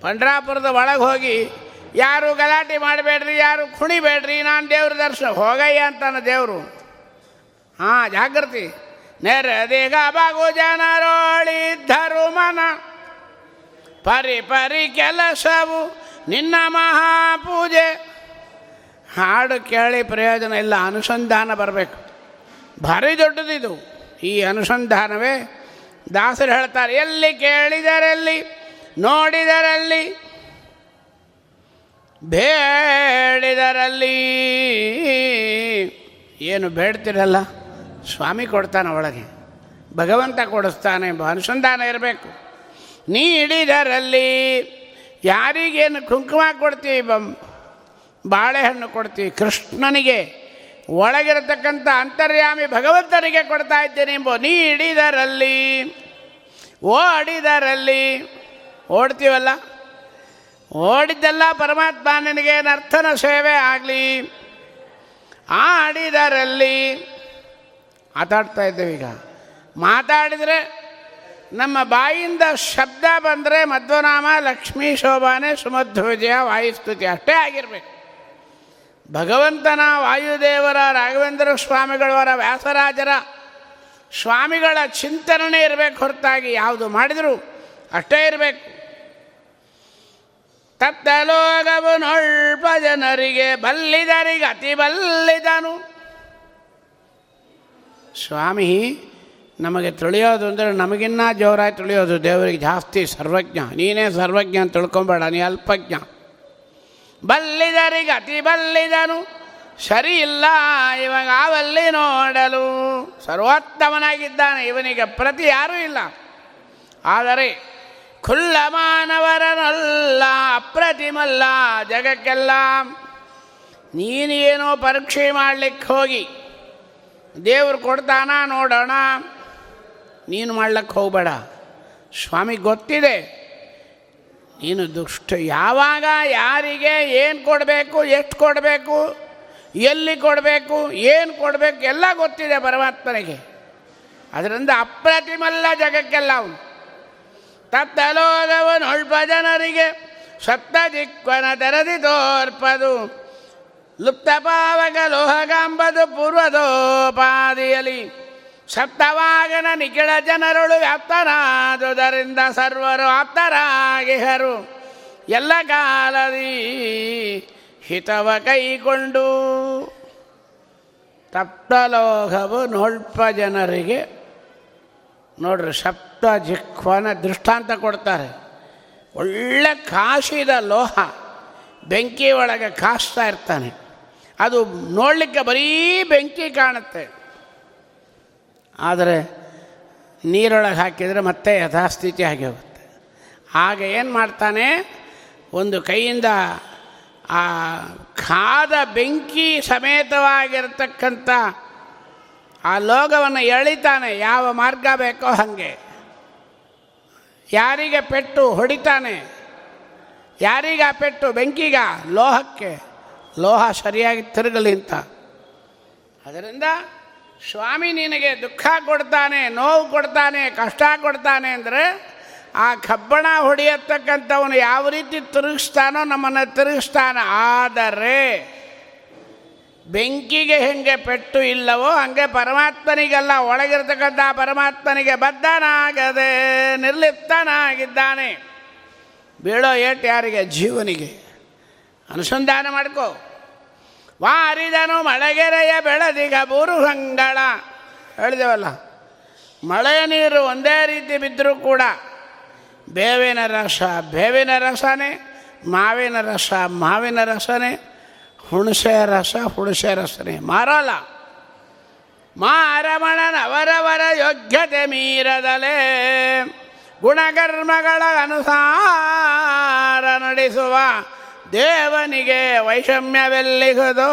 S1: ಪಂಡ್ರಾಪುರದ ಒಳಗೆ ಹೋಗಿ ಯಾರು ಗಲಾಟೆ ಮಾಡಬೇಡ್ರಿ, ಯಾರು ಕುಣಿಬೇಡ್ರಿ, ನಾನು ದೇವ್ರ ದರ್ಶನ ಹೋಗಯ್ಯ ಅಂತಾನೆ ದೇವರು. ಹಾಂ ಜಾಗೃತಿ ನೆರದಿಗ ಬಗು ಜನರೋಳಿದ್ದರು ಮನ ಪರಿ ಪರಿ ಕೆಲಸವು ನಿನ್ನ ಮಹಾಪೂಜೆ. ಹಾಡು ಕೇಳಿ ಪ್ರಯೋಜನ ಇಲ್ಲ, ಅನುಸಂಧಾನ ಬರಬೇಕು. ಭಾರಿ ದೊಡ್ಡದಿದು. ಈ ಅನುಸಂಧಾನವೇ ದಾಸರು ಹೇಳ್ತಾರೆ, ಎಲ್ಲಿ ಕೇಳಿದರಲ್ಲಿ, ನೋಡಿದರಲ್ಲಿ ಬೇಡಿದರಲ್ಲಿ ಏನು ಬೇಡ್ತಿರಲ್ಲ? ಸ್ವಾಮಿ ಕೊಡ್ತಾನೆ ಒಳಗೆ ಭಗವಂತ ಕೊಡಿಸ್ತಾನೆ ಅನುಸಂಧಾನ ಇರಬೇಕು. ನೀಡಿದರಲ್ಲಿ ಯಾರಿಗೇನು ಕುಂಕುಮ ಕೊಡ್ತೀವಿ ಬಂ, ಬಾಳೆಹಣ್ಣು ಕೊಡ್ತೀವಿ ಕೃಷ್ಣನಿಗೆ ಒಳಗಿರತಕ್ಕಂಥ ಅಂತರ್ಯಾಮಿ ಭಗವಂತನಿಗೆ ಕೊಡ್ತಾ ಇದ್ದೇನೆ ಎಂಬ ನೀಡಿದರಲ್ಲಿ ಓಡಿದರಲ್ಲಿ, ಓಡ್ತೀವಲ್ಲ? ಓಡಿದ್ದೆಲ್ಲ ಪರಮಾತ್ಮ ನಿನಗೆ ನರ್ತನ ಸೇವೆ ಆಗಲಿ. ಆಡಿದರಲ್ಲಿ ಮಾತಾಡ್ತಾ ಇದ್ದೇವೆ ಈಗ. ಮಾತಾಡಿದರೆ ನಮ್ಮ ಬಾಯಿಂದ ಶಬ್ದ ಬಂದರೆ ಮಧ್ವನಾಮ, ಲಕ್ಷ್ಮೀ, ಶೋಭಾನೆ, ಸುಮಧ್ವಜಯ, ವಾಯುಸ್ತುತಿ ಅಷ್ಟೇ ಆಗಿರಬೇಕು. ಭಗವಂತನ ವಾಯುದೇವರ, ರಾಘವೇಂದ್ರ ಸ್ವಾಮಿಗಳವರ, ವ್ಯಾಸರಾಜರ ಸ್ವಾಮಿಗಳ ಚಿಂತನೆ ಇರಬೇಕು ಹೊರತಾಗಿ. ಯಾವುದು ಮಾಡಿದರೂ ಅಷ್ಟೇ ಇರಬೇಕು. ತತ್ತಲೋಗವು ನೊಳ್ಪ ಜನರಿಗೆ ಬಲ್ಲಿದರಿಗೆ ಅತಿ ಬಲ್ಲಿದನು. ಸ್ವಾಮಿ, ನಮಗೆ ತಿಳಿಯೋದು ಅಂದರೆ ನಮಗಿನ್ನ ಜೋರಾಗಿ ತಿಳಿಯೋದು ದೇವರಿಗೆ ಜಾಸ್ತಿ ಸರ್ವಜ್ಞ. ನೀನೇ ಸರ್ವಜ್ಞ ಅಂತ ತಿಳ್ಕೊಬೇಡ, ನೀ ಅಲ್ಪಜ್ಞ. ಬಲ್ಲಿದರಿಗೆ ಅತಿ ಬಲ್ಲಿದನು ಸರಿ ಇಲ್ಲ ಇವಾಗ ಆವಲ್ಲಿ ನೋಡಲು. ಸರ್ವೋತ್ತಮನಾಗಿದ್ದಾನೆ, ಇವನಿಗೆ ಪ್ರತಿ ಯಾರೂ ಇಲ್ಲ. ಆದರೆ ಖುಲ್ಲ ಮಾನವರನಲ್ಲ ಅಪ್ರತಿಮಲ್ಲ ಜಗಕ್ಕೆಲ್ಲ. ನೀನೇನೋ ಪರೀಕ್ಷೆ ಮಾಡಲಿಕ್ಕೆ ಹೋಗಿ. ದೇವ್ರು ಕೊಡ್ತಾನ, ನೋಡೋಣ. ನೀನು ಮಾಡ್ಲಿಕ್ಕೆ ಹೋಗಬೇಡ. ಸ್ವಾಮಿ, ಗೊತ್ತಿದೆ. ನೀನು ದುಷ್ಟ, ಯಾವಾಗ, ಯಾರಿಗೆ, ಏನು ಕೊಡಬೇಕು, ಎಷ್ಟು ಕೊಡಬೇಕು, ಎಲ್ಲಿ ಕೊಡಬೇಕು, ಏನು ಕೊಡಬೇಕು, ಎಲ್ಲ ಗೊತ್ತಿದೆ ಪರಮಾತ್ಮನಿಗೆ. ಅದರಿಂದ ಅಪ್ರತಿಮಲ್ಲ ಜಗಕ್ಕೆಲ್ಲ ಅವನು. ತತ್ತಲೋಗವನು ಅಲ್ಪ ಜನರಿಗೆ ಸಪ್ತ ದಿಕ್ವನ ತೆರದಿ ತೋರ್ಪದು. ಲುಪ್ತಪಾವಕ ಲೋಹಗಾಂಬದು ಪೂರ್ವದೋಪಾದಿಯಲಿ. ಸಪ್ತವಾಗನ ನಿಖಿಳ ಜನರುಳು ವ್ಯಾಪ್ತನಾದುದರಿಂದ ಸರ್ವರು ಆಪ್ತರಾಗಿಹರು. ಎಲ್ಲ ಕಾಲದಿ ಹಿತವ ಕೈಕೊಂಡು ತಪ್ತಲೋಹವು ನೊಳ್ಪ ಜನರಿಗೆ ನೋಡ್ರಿ, ಸಪ್ತ ಜಿಖ್ವನ ದೃಷ್ಟಾಂತ ಕೊಡ್ತಾರೆ. ಒಳ್ಳೆ ಕಾಸಿದ ಲೋಹ ಬೆಂಕಿ ಒಳಗೆ ಕಾಸ್ತಾ ಇರ್ತಾನೆ. ಅದು ನೋಡಲಿಕ್ಕೆ ಬರೀ ಬೆಂಕಿ ಕಾಣುತ್ತೆ. ಆದರೆ ನೀರೊಳಗೆ ಹಾಕಿದರೆ ಮತ್ತೆ ಯಥಾಸ್ಥಿತಿ ಆಗಿ ಹೋಗುತ್ತೆ ಆಗ ಏನು ಮಾಡ್ತಾನೆ? ಒಂದು ಕೈಯಿಂದ ಆ ಕಾದ ಬೆಂಕಿ ಸಮೇತವಾಗಿರ್ತಕ್ಕಂಥ ಆ ಲೋಗವನ್ನು ಎಳಿತಾನೆ. ಯಾವ ಮಾರ್ಗ ಬೇಕೋ ಹಾಗೆ. ಯಾರಿಗೆ ಪೆಟ್ಟು ಹೊಡಿತಾನೆ? ಯಾರಿಗ ಪೆಟ್ಟು? ಬೆಂಕಿಗ? ಲೋಹಕ್ಕೆ. ಲೋಹ ಸರಿಯಾಗಿ ತಿರುಗಲಿ ಅಂತ. ಅದರಿಂದ ಸ್ವಾಮಿ ನಿನಗೆ ದುಃಖ ಕೊಡ್ತಾನೆ, ನೋವು ಕೊಡ್ತಾನೆ, ಕಷ್ಟ ಕೊಡ್ತಾನೆ ಅಂದರೆ ಆ ಕಬ್ಬಣ ಹೊಡೆಯತಕ್ಕಂಥವನು ಯಾವ ರೀತಿ ತಿರುಗಿಸ್ತಾನೋ ನಮ್ಮನ್ನು ತಿರುಗಿಸ್ತಾನೆ. ಆದರೆ ಬೆಂಕಿಗೆ ಹೆಂಗೆ ಪೆಟ್ಟು ಇಲ್ಲವೋ ಹಂಗೆ ಪರಮಾತ್ಮನಿಗೆಲ್ಲ ಒಳಗಿರ್ತಕ್ಕಂಥ ಪರಮಾತ್ಮನಿಗೆ ಬದ್ಧನಾಗದೆ ನಿರ್ಲಿಪ್ತನಾಗಿದ್ದಾನೆ. ಬೀಳೋ ಏಟು ಯಾರಿಗೆ? ಜೀವನಿಗೆ. ಅನುಸಂಧಾನ ಮಾಡ್ಕೋ. ವಾರಿದನು ಮಳೆಗೆರೆಯ ಬೆಳದಿಗ ಬೂರುಹಂಗಳ ಹೇಳಿದೆವಲ್ಲ, ಮಳೆಯ ನೀರು ಒಂದೇ ರೀತಿ ಬಿದ್ದರೂ ಕೂಡ ಬೇವಿನ ರಸ, ಬೇವಿನ ರಸನೇ, ಮಾವಿನ ರಸ, ಮಾವಿನ ರಸನೇ. ಹುಣಸೆ ರಸ ಹುಣಸೆ ರಸನೇ ಮಾರಲ್ಲ ಮಾರಮಣನವರವರ ಯೋಗ್ಯತೆ ಮೀರದಲೇ. ಗುಣಕರ್ಮಗಳ ಅನುಸಾರ ನಡೆಸುವ ದೇವನಿಗೆ ವೈಷಮ್ಯವೆಲ್ಲಿಗದು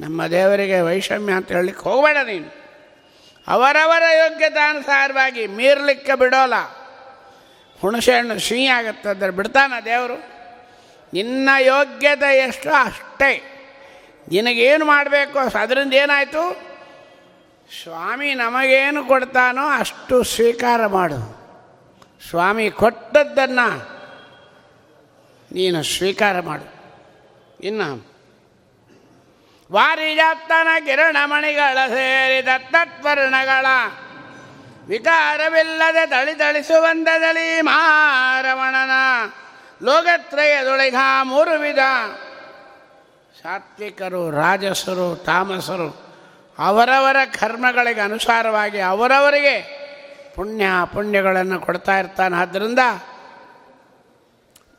S1: ನಮ್ಮ ದೇವರಿಗೆ ವೈಷಮ್ಯ ಅಂತ ಹೇಳಲಿಕ್ಕೆ ಹೋಗಬೇಡ ನೀನು. ಅವರವರ ಯೋಗ್ಯತಾನುಸಾರವಾಗಿ ಮೀರ್ಲಿಕ್ಕೆ ಬಿಡೋಲ್ಲ. ಹುಣಸೆ ಹಣ್ಣು ಸಿಹಿ ಆಗುತ್ತೆ ಅಂದರೆ ಬಿಡ್ತಾನ ದೇವರು? ನಿನ್ನ ಯೋಗ್ಯತೆ ಎಷ್ಟು ಅಷ್ಟೇ. ನಿನಗೇನು ಮಾಡಬೇಕು? ಅದರಿಂದ ಏನಾಯಿತು? ಸ್ವಾಮಿ ನಮಗೇನು ಕೊಡ್ತಾನೋ ಅಷ್ಟು ಸ್ವೀಕಾರ ಮಾಡು. ಸ್ವಾಮಿ ಕೊಟ್ಟದ್ದನ್ನು ನೀನು ಸ್ವೀಕಾರ ಮಾಡು. ಇನ್ನು ವಾರಿಜಾತ್ತನ ಕಿರಣಮಣಿಗಳ ಸೇರಿದ ತತ್ವರ್ಣಗಳ ವಿಕಾರವಿಲ್ಲದೆ ತಳಿ ತಳಿಸುವಂದದಲ್ಲಿ ಮಾರಮಣನ ಲೋಕತ್ರಯದೊಳಗ ಮೂರು ವಿಧ. ಸಾತ್ವಿಕರು, ರಾಜಸರು, ತಾಮಸರು, ಅವರವರ ಕರ್ಮಗಳಿಗೆ ಅನುಸಾರವಾಗಿ ಅವರವರಿಗೆ ಪುಣ್ಯ ಪುಣ್ಯಗಳನ್ನು ಕೊಡ್ತಾ ಇರ್ತಾನೆ. ಆದ್ದರಿಂದ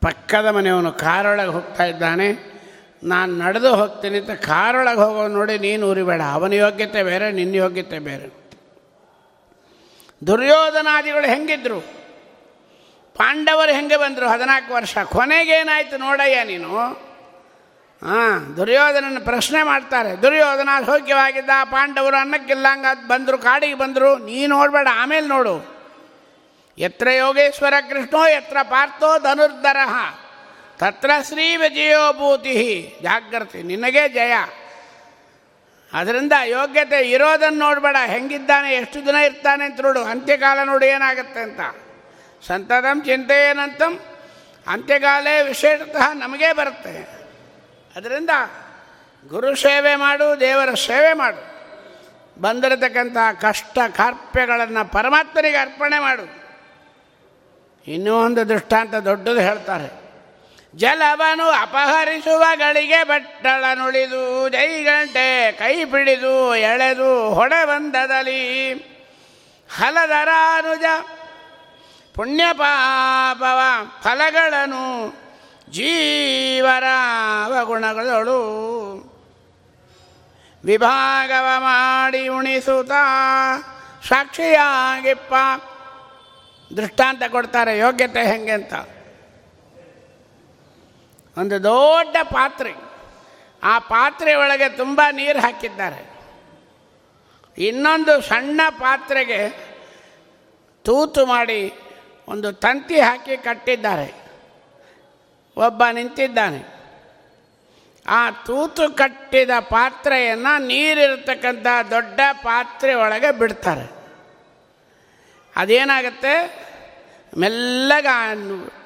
S1: ಪಕ್ಕದ ಮನೆಯವನು ಕಾರೊಳಗೆ ಹೋಗ್ತಾ ಇದ್ದಾನೆ. ನಾನು ನಡೆದು ಹೋಗ್ತೀನಿ ಅಂತ ಕಾರೊಳಗೆ ಹೋಗೋ ನೋಡಿ ನೀನು ಉರಿಬೇಡ ಅವನ ಯೋಗ್ಯತೆ ಬೇರೆ, ನಿನ್ನ ಯೋಗ್ಯತೆ ಬೇರೆ. ದುರ್ಯೋಧನಾದಿಗಳು ಹೆಂಗಿದ್ರು? ಪಾಂಡವರು ಹೆಂಗೆ ಬಂದರು? ಹದಿನಾಲ್ಕು ವರ್ಷ. ಕೊನೆಗೇನಾಯಿತು ನೋಡಯ್ಯ ನೀನು? ಹಾಂ, ದುರ್ಯೋಧನನ ಪ್ರಶ್ನೆ ಮಾಡ್ತಾರೆ. ದುರ್ಯೋಧನ ಸೌಖ್ಯವಾಗಿದ್ದ ಪಾಂಡವರು ಅನ್ನಕ್ಕಿಲ್ಲಂಗ ಬಂದರು, ಕಾಡಿಗೆ ಬಂದರು. ನೀ ನೋಡಬೇಡ, ಆಮೇಲೆ ನೋಡು. ಎತ್ರ ಯೋಗೇಶ್ವರ ಕೃಷ್ಣೋ ಎತ್ರ ಪಾರ್ಥೋ ಧನುರ್ಧರ. ತತ್ರ ಶ್ರೀ ವಿಜಯೋಭೂತಿ. ಜಾಗೃತಿ ನಿನಗೆ ಜಯ. ಅದರಿಂದ ಯೋಗ್ಯತೆ ಇರೋದನ್ನು ನೋಡಬೇಡ. ಹೆಂಗಿದ್ದಾನೆ, ಎಷ್ಟು ದಿನ ಇರ್ತಾನೆ ಅಂತ ನೋಡು. ಅಂತ್ಯಕಾಲ ನೋಡು ಏನಾಗುತ್ತೆ ಅಂತ. ಸಂತತಂ ಚಿಂತೆ ಏನಂತಂ ಅಂತ್ಯಕಾಲೇ ವಿಶೇಷತಃ ನಮಗೇ ಬರುತ್ತೆ. ಅದರಿಂದ ಗುರು ಸೇವೆ ಮಾಡು, ದೇವರ ಸೇವೆ ಮಾಡು. ಬಂದಿರತಕ್ಕಂಥ ಕಷ್ಟ ಕಾರ್ಪ್ಯಗಳನ್ನು ಪರಮಾತ್ಮನಿಗೆ ಅರ್ಪಣೆ ಮಾಡು. ಇನ್ನೂ ಒಂದು ದೃಷ್ಟಾಂತ ದೊಡ್ಡದು ಹೇಳ್ತಾರೆ. ಜಲವನು ಅಪಹರಿಸುವ ಗಳಿಗೆ ಬಟ್ಟಳ ನುಳಿದು, ಜೈಗಂಟೆ ಕೈ ಪಿಡಿದು ಎಳೆದು ಹೊಡೆ ಬಂದದಲಿ ಹಲದರಾನುಜ ಪುಣ್ಯ ಪಾಪವ ಫಲಗಳನ್ನು ಜೀವರಾವ ಗುಣಗಳಳು ವಿಭಾಗವ ಮಾಡಿ ಉಣಿಸುತ್ತ ಸಾಕ್ಷಿಯಾಗಿಪ್ಪ. ದೃಷ್ಟಾಂತ ಕೊಡ್ತಾರೆ, ಯೋಗ್ಯತೆ ಹೆಂಗೆ ಅಂತ. ಒಂದು ದೊಡ್ಡ ಪಾತ್ರೆ. ಆ ಪಾತ್ರೆ ಒಳಗೆ ತುಂಬ ನೀರು ಹಾಕಿದ್ದಾರೆ. ಇನ್ನೊಂದು ಸಣ್ಣ ಪಾತ್ರೆಗೆ ತೂತು ಮಾಡಿ ಒಂದು ತಂತಿ ಹಾಕಿ ಕಟ್ಟಿದ್ದಾರೆ. ಒಬ್ಬ ನಿಂತಿದ್ದಾನೆ. ಆ ತೂತು ಕಟ್ಟಿದ ಪಾತ್ರೆಯನ್ನು ನೀರಿರತಕ್ಕಂಥ ದೊಡ್ಡ ಪಾತ್ರೆ ಒಳಗೆ ಬಿಡ್ತಾರೆ. ಅದೇನಾಗುತ್ತೆ? ಮೆಲ್ಲಗ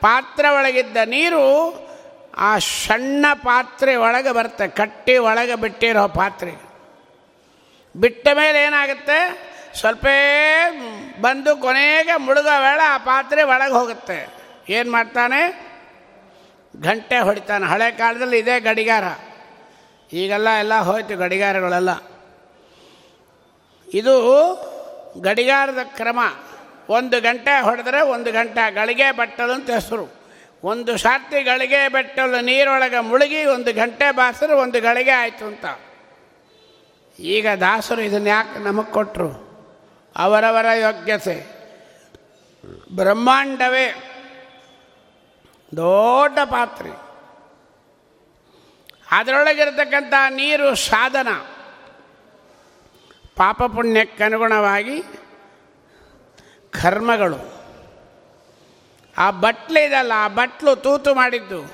S1: ಪಾತ್ರೆ ಒಳಗಿದ್ದ ನೀರು ಆ ಸಣ್ಣ ಪಾತ್ರೆ ಒಳಗೆ ಬರುತ್ತೆ. ಕಟ್ಟಿ ಒಳಗೆ ಬಿಟ್ಟಿರೋ ಪಾತ್ರೆ. ಬಿಟ್ಟ ಮೇಲೆ ಏನಾಗುತ್ತೆ? ಸ್ವಲ್ಪ ಬಂದು ಕೊನೆಗೆ ಮುಳುಗೋ ವೇಳೆ ಆ ಪಾತ್ರೆ ಒಳಗೆ ಹೋಗುತ್ತೆ. ಏನು ಮಾಡ್ತಾನೆ? ಗಂಟೆ ಹೊಡಿತಾನೆ. ಹಳೆ ಕಾಲದಲ್ಲಿ ಇದೇ ಗಡಿಗಾರ. ಈಗೆಲ್ಲ ಎಲ್ಲ ಹೋಯ್ತು ಗಡಿಗಾರಗಳೆಲ್ಲ. ಇದು ಗಡಿಗಾರದ ಕ್ರಮ. ಒಂದು ಗಂಟೆ ಹೊಡೆದ್ರೆ ಒಂದು ಗಂಟೆ. ಗಳಿಗೆ ಬಟ್ಟಲು ಅಂತ ಹೆಸರು. ಒಂದು ಸಾರ್ತಿ ಗಳಿಗೆ ಬೆಟ್ಟಲು ನೀರೊಳಗೆ ಮುಳುಗಿ ಒಂದು ಗಂಟೆ ಬಾಸಿದ್ರೆ ಒಂದು ಗಳಿಗೆ ಆಯಿತು ಅಂತ. ಈಗ ದಾಸರು ಇದನ್ನು ಯಾಕೆ ನಮಗೆ ಕೊಟ್ಟರು ಅವರವರ ಯೋಗ್ಯತೆ. ಬ್ರಹ್ಮಾಂಡವೇ ದೊಡ್ಡ ಪಾತ್ರೆ. ಅದರೊಳಗಿರತಕ್ಕಂಥ ನೀರು ಸಾಧನ. ಪಾಪ ಪುಣ್ಯಕ್ಕನುಗುಣವಾಗಿ ಕರ್ಮಗಳು. ಆ ಬಟ್ಲು ಇದಲ್ಲ, ಆ ಬಟ್ಲು ತೂತು ಮಾಡಿದ್ದು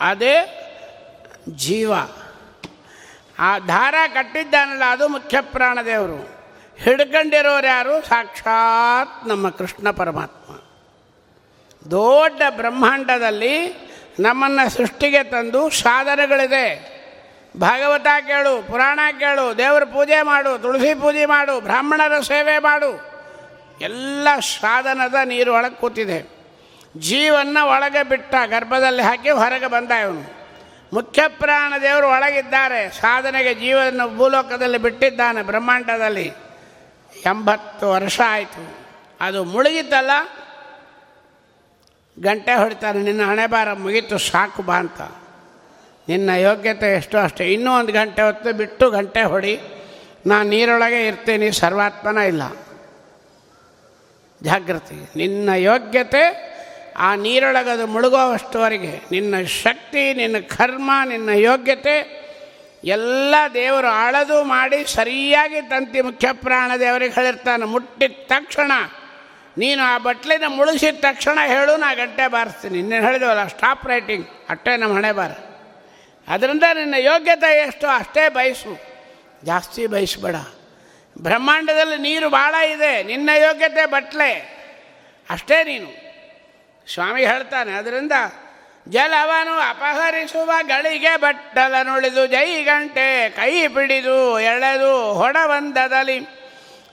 S1: ಅದೇ ಜೀವ. ಆ ದಾರ ಕಟ್ಟಿದ್ದಾನಲ್ಲ, ಅದು ಮುಖ್ಯ ಪ್ರಾಣದೇವರು ಹಿಡ್ಕೊಂಡಿರೋರು ಯಾರು? ಸಾಕ್ಷಾತ್ ನಮ್ಮ ಕೃಷ್ಣ ಪರಮಾತ್ಮ. ದೊಡ್ಡ ಬ್ರಹ್ಮಾಂಡದಲ್ಲಿ ನಮ್ಮನ್ನು ಸೃಷ್ಟಿಗೆ ತಂದು ಸಾಧನೆಗಳಿದೆ. ಭಾಗವತ ಕೇಳು, ಪುರಾಣ ಕೇಳು, ದೇವರ ಪೂಜೆ ಮಾಡು, ತುಳಸಿ ಪೂಜೆ ಮಾಡು, ಬ್ರಾಹ್ಮಣರ ಸೇವೆ ಮಾಡು. ಎಲ್ಲ ಸಾಧನದ ನೀರು ಒಳಗೆ ಕೂತಿದೆ. ಜೀವನ್ನ ಒಳಗೆ ಬಿಟ್ಟ ಗರ್ಭದಲ್ಲಿ ಹಾಕಿ ಹೊರಗೆ ಬಂದ ಇವನು. ಮುಖ್ಯ ಪ್ರಾಣ ದೇವರು ಒಳಗಿದ್ದಾರೆ. ಸಾಧನೆಗೆ ಜೀವನ ಭೂಲೋಕದಲ್ಲಿ ಬಿಟ್ಟಿದ್ದಾನೆ ಬ್ರಹ್ಮಾಂಡದಲ್ಲಿ. ಎಂಬತ್ತು ವರ್ಷ ಆಯಿತು. ಅದು ಮುಳುಗಿತಲ್ಲ ಗಂಟೆ ಹೊಡಿತಾರೆ, ನಿನ್ನ ಹಣೆ ಬಾರ ಮುಗೀತು, ಸಾಕು ಬಾ ಅಂತ. ನಿನ್ನ ಯೋಗ್ಯತೆ ಎಷ್ಟು ಅಷ್ಟೇ. ಇನ್ನೂ ಒಂದು ಗಂಟೆ ಹೊತ್ತು ಬಿಟ್ಟು ಗಂಟೆ ಹೊಡಿ. ನಾನು ನೀರೊಳಗೆ ಇರ್ತೀನಿ, ಸರ್ವಾತ್ಮನ ಇಲ್ಲ. ಜಾಗೃತಿ ನಿನ್ನ ಯೋಗ್ಯತೆ ಆ ನೀರೊಳಗದು ಮುಳುಗೋವಷ್ಟುವರೆಗೆ ನಿನ್ನ ಶಕ್ತಿ, ನಿನ್ನ ಕರ್ಮ, ನಿನ್ನ ಯೋಗ್ಯತೆ ಎಲ್ಲ ದೇವರು ಆಳದು ಮಾಡಿ ಸರಿಯಾಗಿ ತಂತಿ ಮುಖ್ಯ ಪ್ರಾಣ ದೇವರಿಗೆ ಹೇಳಿರ್ತಾನೆ, ಮುಟ್ಟಿದ ತಕ್ಷಣ. ನೀನು ಆ ಬಟ್ಲಿನ ಮುಳುಗಿಸಿದ ತಕ್ಷಣ ಹೇಳು, ನಾ ಗಂಟೆ ಬಾರಿಸ್ತೀನಿ. ಇನ್ನೇನು ಹೇಳಿದವಲ್ಲ ಸ್ಟಾಪ್ ರೈಟಿಂಗ್ ಅಷ್ಟೇ ನಮ್ಮ ಹಣೆ ಬಾರ. ಅದರಿಂದ ನಿನ್ನ ಯೋಗ್ಯತೆ ಎಷ್ಟು, ಅಷ್ಟೇ ಬಯಸು. ಜಾಸ್ತಿ ಬಯಸಬೇಡ. ಬ್ರಹ್ಮಾಂಡದಲ್ಲಿ ನೀರು ಭಾಳ ಇದೆ, ನಿನ್ನ ಯೋಗ್ಯತೆ ಬಟ್ಲೆ. ಅಷ್ಟೇ ನೀನು. ಸ್ವಾಮಿ ಹೇಳ್ತಾನೆ, ಅದರಿಂದ ಜಲವನು ಅಪಹರಿಸುವ ಗಳಿಗೆ ಬಟ್ಟಲನುಳಿದು ಜೈ ಗಂಟೆ ಕೈ ಪಿಡಿದು ಎಳೆದು ಹೊಡವಂದದಲ್ಲಿ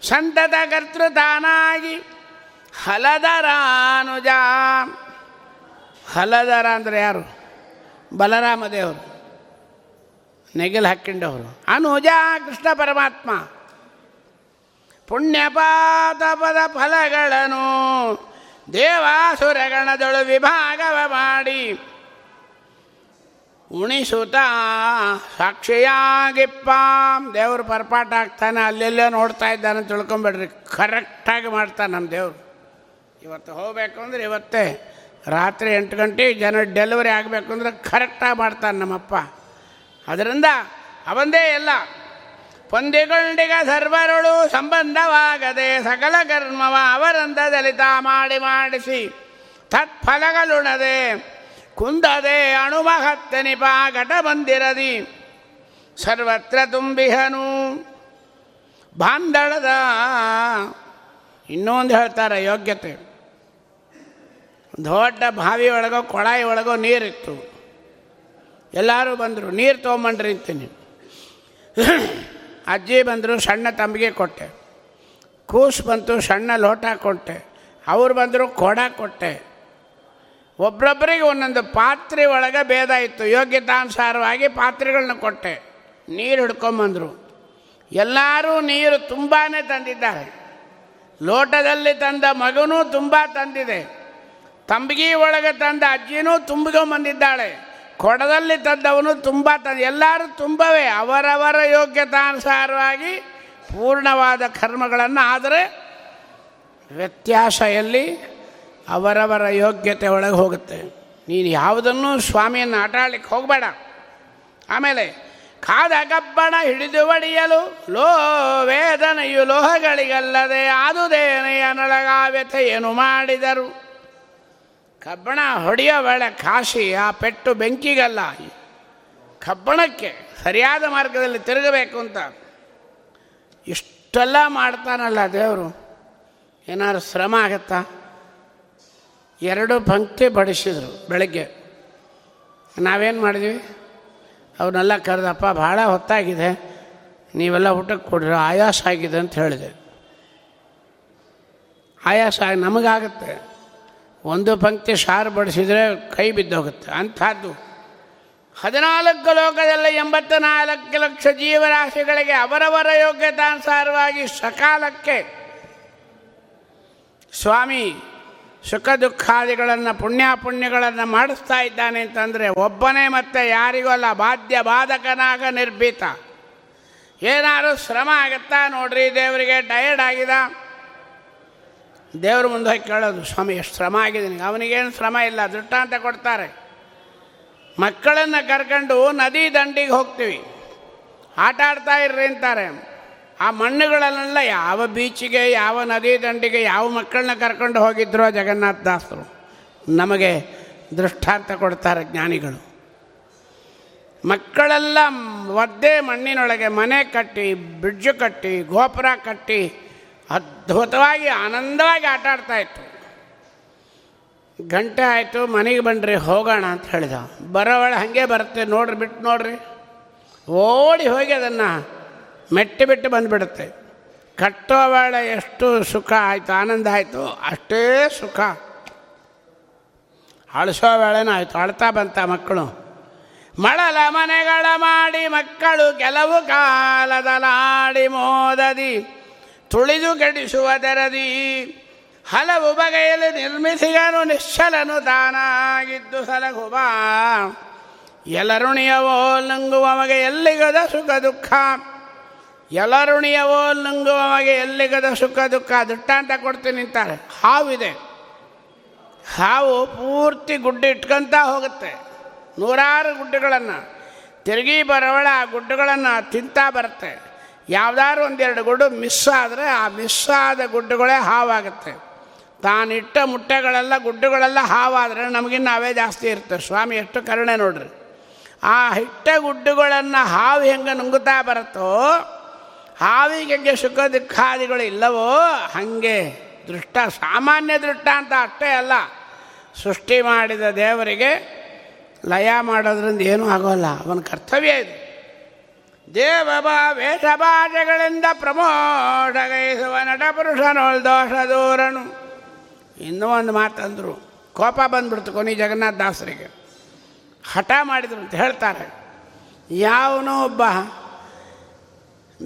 S1: ಸಂತತ ಕರ್ತೃತಾನಾಗಿ ಹಲದರಾನುಜ. ಹಲದರ ಅಂದರೆ ಯಾರು? ಬಲರಾಮ ದೇವರು. ನೆಗಿಲು ಹಾಕ್ಕೊಂಡವರು ಅನುಜ ಕೃಷ್ಣ ಪರಮಾತ್ಮ. ಪುಣ್ಯಪಾತಪದ ಫಲಗಳನ್ನು ದೇವಾಸುರಗಣದೊಳು ವಿಭಾಗವ ಮಾಡಿ ಉಣಿಸುತ್ತ ಸಾಕ್ಷಿಯಾಗಿಪ್ಪ ದೇವರು ಪರ್ಪಾಟ ಆಗ್ತಾನೆ, ಅಲ್ಲೆಲ್ಲೋ ನೋಡ್ತಾ ಇದ್ದಾನೆ ತಿಳ್ಕೊಂಬಿಡ್ರಿ. ಕರೆಕ್ಟಾಗಿ ಮಾಡ್ತಾನೆ ನಮ್ಮ ದೇವರು. ಇವತ್ತು ಹೋಗಬೇಕು ಅಂದ್ರೆ ಇವತ್ತೇ. ರಾತ್ರಿ ಎಂಟು ಗಂಟೆ, ಜನ ಡೆಲಿವರಿ ಆಗಬೇಕು ಅಂದ್ರೆ ಕರೆಕ್ಟಾಗಿ ಮಾಡ್ತಾನೆ ನಮ್ಮಪ್ಪ. ಅದರಿಂದ ಅವಂದೇ ಎಲ್ಲ. ಪೊಂದಿಗೊಂಡಿಗ ಸರ್ವರುಳು ಸಂಬಂಧವಾಗದೆ ಸಕಲ ಕರ್ಮವ ಅವರಂತ ದಲಿತ ಮಾಡಿ ಮಾಡಿಸಿ ತತ್ಫಲಗಳುಣದೆ ಕುಂದದೆ ಅಣುಮಹತ್ತನಿಪ ಘಟ ಬಂದಿರದಿ. ಸರ್ವತ್ರ ತುಂಬಿಹನು. ಬಾಂಧಳದ ಇನ್ನೊಂದು ಹೇಳ್ತಾರೆ ಯೋಗ್ಯತೆ. ದೊಡ್ಡ ಬಾವಿ ಒಳಗೋ ಕೊಳಾಯಿ ಒಳಗೋ ನೀರಿತ್ತು. ಎಲ್ಲರೂ ಬಂದರು, ನೀರು ತೊಗೊಂಬಂಡ್ರಿ ಅಂತೀನಿ. ಅಜ್ಜಿ ಬಂದರು ಸಣ್ಣ ತಂಬಿಗೆ ಕೊಟ್ಟೆ. ಕೂಸು ಬಂತು ಸಣ್ಣ ಲೋಟ ಕೊಟ್ಟೆ. ಅವ್ರು ಬಂದರು ಕೊಡ ಕೊಟ್ಟೆ. ಒಬ್ಬೊಬ್ಬರಿಗೆ ಒಂದೊಂದು ಪಾತ್ರೆ ಒಳಗೆ ಭೇದ ಇತ್ತು. ಯೋಗ್ಯತಾನುಸಾರವಾಗಿ ಪಾತ್ರೆಗಳನ್ನ ಕೊಟ್ಟೆ. ನೀರು ಹಿಡ್ಕೊಂಬಂದರು. ಎಲ್ಲರೂ ನೀರು ತುಂಬಾ ತಂದಿದ್ದಾರೆ. ಲೋಟದಲ್ಲಿ ತಂದ ಮಗನೂ ತುಂಬ ತಂದಿದೆ. ತಂಬಿಗೆ ಒಳಗೆ ತಂದ ಅಜ್ಜಿನೂ ತುಂಬಿಕೊಂಬಂದಿದ್ದಾಳೆ. ಕೊಡದಲ್ಲಿ ತಂದವನು ತುಂಬ ತಂದ, ಎಲ್ಲರೂ ತುಂಬವೇ, ಅವರವರ ಯೋಗ್ಯತಾನುಸಾರವಾಗಿ ಪೂರ್ಣವಾದ ಕರ್ಮಗಳನ್ನು, ಆದರೆ ವ್ಯತ್ಯಾಸ ಎಲ್ಲಿ ಅವರವರ ಯೋಗ್ಯತೆ ಒಳಗೆ ಹೋಗುತ್ತೆ. ನೀನು ಯಾವುದನ್ನು ಸ್ವಾಮಿಯನ್ನು ಆಟಾಡಲಿಕ್ಕೆ ಹೋಗಬೇಡ. ಆಮೇಲೆ ಕಾದ ಕಬ್ಬಣ ಹಿಡಿದು ಒಡೆಯಲು, ಲೋ ವೇದನೆಯು ಲೋಹಗಳಿಗಲ್ಲದೆ ಆದುದೇನೆಯ ಏನು ಮಾಡಿದರು? ಕಬ್ಬಣ ಹೊಡೆಯೋ ವೇಳೆ ಕಾಶಿ ಆ ಪೆಟ್ಟು ಬೆಂಕಿಗಲ್ಲ. ಕಬ್ಬಣಕ್ಕೆ ಸರಿಯಾದ ಮಾರ್ಗದಲ್ಲಿ ತಿರುಗಬೇಕು ಅಂತ. ಇಷ್ಟೆಲ್ಲ ಮಾಡ್ತಾನಲ್ಲ ದೇವರು. ಏನಾದ್ರು ಶ್ರಮ ಆಗತ್ತಾ? ಎರಡು ಪಂಕ್ತಿ ಬಡಿಸಿದರು ಬೆಳಗ್ಗೆ. ನಾವೇನು ಮಾಡಿದ್ವಿ? ಅವನ್ನೆಲ್ಲ ಕರೆದಪ್ಪ, ಭಾಳ ಹೊತ್ತಾಗಿದೆ. ನೀವೆಲ್ಲ ಊಟಕ್ಕೆ ಕೊಡ್ರಿ, ಆಯಾಸ ಆಗಿದೆ ಅಂತ ಹೇಳಿದೆ. ಆಯಾಸ ನಮಗಾಗುತ್ತೆ. ಒಂದು ಪಂಕ್ತಿ ಸಾರು ಬಡಿಸಿದರೆ ಕೈ ಬಿದ್ದೋಗುತ್ತೆ. ಅಂಥದ್ದು. ಹದಿನಾಲ್ಕು ಲೋಕದಲ್ಲಿ ಎಂಬತ್ತ ನಾಲ್ಕು ಲಕ್ಷ ಜೀವರಾಶಿಗಳಿಗೆ ಅವರವರ ಯೋಗ್ಯತಾನುಸಾರವಾಗಿ ಸಕಾಲಕ್ಕೆ ಸ್ವಾಮಿ ಸುಖ ದುಃಖಾದಿಗಳನ್ನು ಪುಣ್ಯಾಪುಣ್ಯಗಳನ್ನು ಮಾಡಿಸ್ತಾ ಇದ್ದಾನೆ ಅಂತಂದರೆ ಒಬ್ಬನೇ ಮತ್ತೆ ಯಾರಿಗೂ ಅಲ್ಲ, ಬಾಧ್ಯ ಬಾಧಕನಾಗ ನಿರ್ಭೀತ. ಏನಾದರೂ ಶ್ರಮ ಆಗುತ್ತಾ ನೋಡ್ರಿ, ದೇವರಿಗೆ ಟಯರ್ಡ್ ಆಗಿದ. ದೇವ್ರ ಮುಂದೆ ಹೋಗಿ ಕೇಳೋದು, ಸ್ವಾಮಿ, ಎಷ್ಟು ಶ್ರಮ ಆಗಿದೆ ನಿನಗೆ. ಅವನಿಗೇನು ಶ್ರಮ ಇಲ್ಲ, ದೃಷ್ಟಾಂತ ಕೊಡ್ತಾರೆ. ಮಕ್ಕಳನ್ನು ಕರ್ಕೊಂಡು ನದಿ ದಂಡಿಗೆ ಹೋಗ್ತೀವಿ. ಆಟ ಆಡ್ತಾ ಇರ್ರಿ ಅಂತಾರೆ. ಆ ಮಣ್ಣುಗಳನ್ನೆಲ್ಲ ಯಾವ ಬೀಚಿಗೆ, ಯಾವ ನದಿ ದಂಡಿಗೆ, ಯಾವ ಮಕ್ಕಳನ್ನ ಕರ್ಕೊಂಡು ಹೋಗಿದ್ರೋ ಜಗನ್ನಾಥ ದಾಸರು, ನಮಗೆ ದೃಷ್ಟಾಂತ ಕೊಡ್ತಾರೆ ಜ್ಞಾನಿಗಳು. ಮಕ್ಕಳೆಲ್ಲ ಒದ್ದೆ ಮಣ್ಣಿನೊಳಗೆ ಮನೆ ಕಟ್ಟಿ, ಬ್ರಿಡ್ಜು ಕಟ್ಟಿ, ಗೋಪುರ ಕಟ್ಟಿ ಅದ್ಭುತವಾಗಿ, ಆನಂದವಾಗಿ ಆಟ ಆಡ್ತಾ ಇತ್ತು. ಗಂಟೆ ಆಯಿತು, ಮನೆಗೆ ಬನ್ನಿರಿ ಹೋಗೋಣ ಅಂತ ಹೇಳಿದ. ಬರೋವಳೆ ಹಾಗೆ ಬರುತ್ತೆ, ನೋಡ್ರಿ, ಬಿಟ್ಟು ನೋಡ್ರಿ. ಓಡಿ ಹೋಗಿ ಅದನ್ನು ಮೆಟ್ಟಿ ಬಿಟ್ಟು ಬಂದುಬಿಡುತ್ತೆ. ಕಟ್ಟೋವಳೆ ಎಷ್ಟು ಸುಖ ಆಯಿತು, ಆನಂದ ಆಯಿತು, ಅಷ್ಟೇ ಸುಖ. ಅಳಿಸೋ ವೇಳೆನೂ ಆಯಿತು, ಅಳ್ತಾ ಬಂತ ಮಕ್ಕಳು. ಮಳಲ ಮನೆಗಳ ಮಾಡಿ ಮಕ್ಕಳು ಕೆಲವು ಕಾಲದಲಾಡಿ ಮೋದದಿ. ತುಳಿದು ಗಡಿಸುವುದರದಿ ಹಲವು ಬಗೆಯಲ್ಲಿ ನಿರ್ಮಿಸಿಗನು ನಿಶ್ಚಲನು ತಾನಾಗಿದ್ದು ಸಲಹುಬ ಎಲರುಣಿಯವೋ ಲಂಗುವಮಗೆ ಎಲ್ಲಿಗದ ಸುಖ ದುಃಖ? ಎಲರುಣಿಯವೋ ಲಂಗುವಮಗೆ ಎಲ್ಲಿಗದ ಸುಖ ದುಃಖ? ದುಟ್ಟಾಂತ ಕೊಡ್ತೀನಿ ನಿಂತಾರೆ. ಹಾವಿದೆ ಹಾವು ಪೂರ್ತಿ ಗುಡ್ಡ ಇಟ್ಕೊಂತ ಹೋಗುತ್ತೆ. ನೂರಾರು ಗುಡ್ಡಗಳನ್ನು ತಿರುಗಿ ಬರವಳ ಗುಡ್ಡಗಳನ್ನು ತಿಂತಾ ಬರುತ್ತೆ. ಯಾವುದಾದ್ರು ಒಂದೆರಡು ಗುಡ್ಡು ಮಿಸ್ ಆದರೆ ಆ ಮಿಸ್ ಆದ ಗುಡ್ಡುಗಳೇ ಹಾವಾಗುತ್ತೆ. ತಾನಿಟ್ಟ ಮುಟ್ಟೆಗಳೆಲ್ಲ ಗುಡ್ಡುಗಳೆಲ್ಲ ಹಾವಾದರೆ ನಮಗಿನ್ನ ಅವೇ ಜಾಸ್ತಿ ಇರುತ್ತೆ. ಸ್ವಾಮಿ, ಎಷ್ಟು ಕರುಣೆ ನೋಡ್ರಿ. ಆ ಹಿಟ್ಟ ಗುಡ್ಡುಗಳನ್ನು ಹಾವು ಹೆಂಗೆ ನುಂಗುತ್ತಾ ಬರುತ್ತೋ, ಹಾವಿಗೆ ಹೆಂಗೆ ಸುಖ ದುಃಖಾದಿಗಳು ಇಲ್ಲವೋ, ಹಾಗೆ ದೃಷ್ಟ, ಸಾಮಾನ್ಯ ದೃಷ್ಟ ಅಂತ ಅಷ್ಟೇ ಅಲ್ಲ. ಸೃಷ್ಟಿ ಮಾಡಿದ ದೇವರಿಗೆ ಲಯ ಮಾಡೋದ್ರಿಂದ ಏನೂ ಆಗೋಲ್ಲ. ಅವನ ಕರ್ತವ್ಯ ಇದು. ದೇವಬ ವೇಷಭಾಷೆಗಳಿಂದ ಪ್ರಮೋಷಗೈಸುವ ನಟಪುರುಷನೋಳ್ ದೋಷ ದೂರನು ಇನ್ನೂ ಒಂದು ಮಾತಂದರು. ಕೋಪ ಬಂದ್ಬಿಡ್ತು ಕೊನಿ ಜಗನ್ನಾಥ ದಾಸರಿಗೆ. ಹಠ ಮಾಡಿದ್ರು ಅಂತ ಹೇಳ್ತಾರೆ. ಯಾವನೋ ಒಬ್ಬ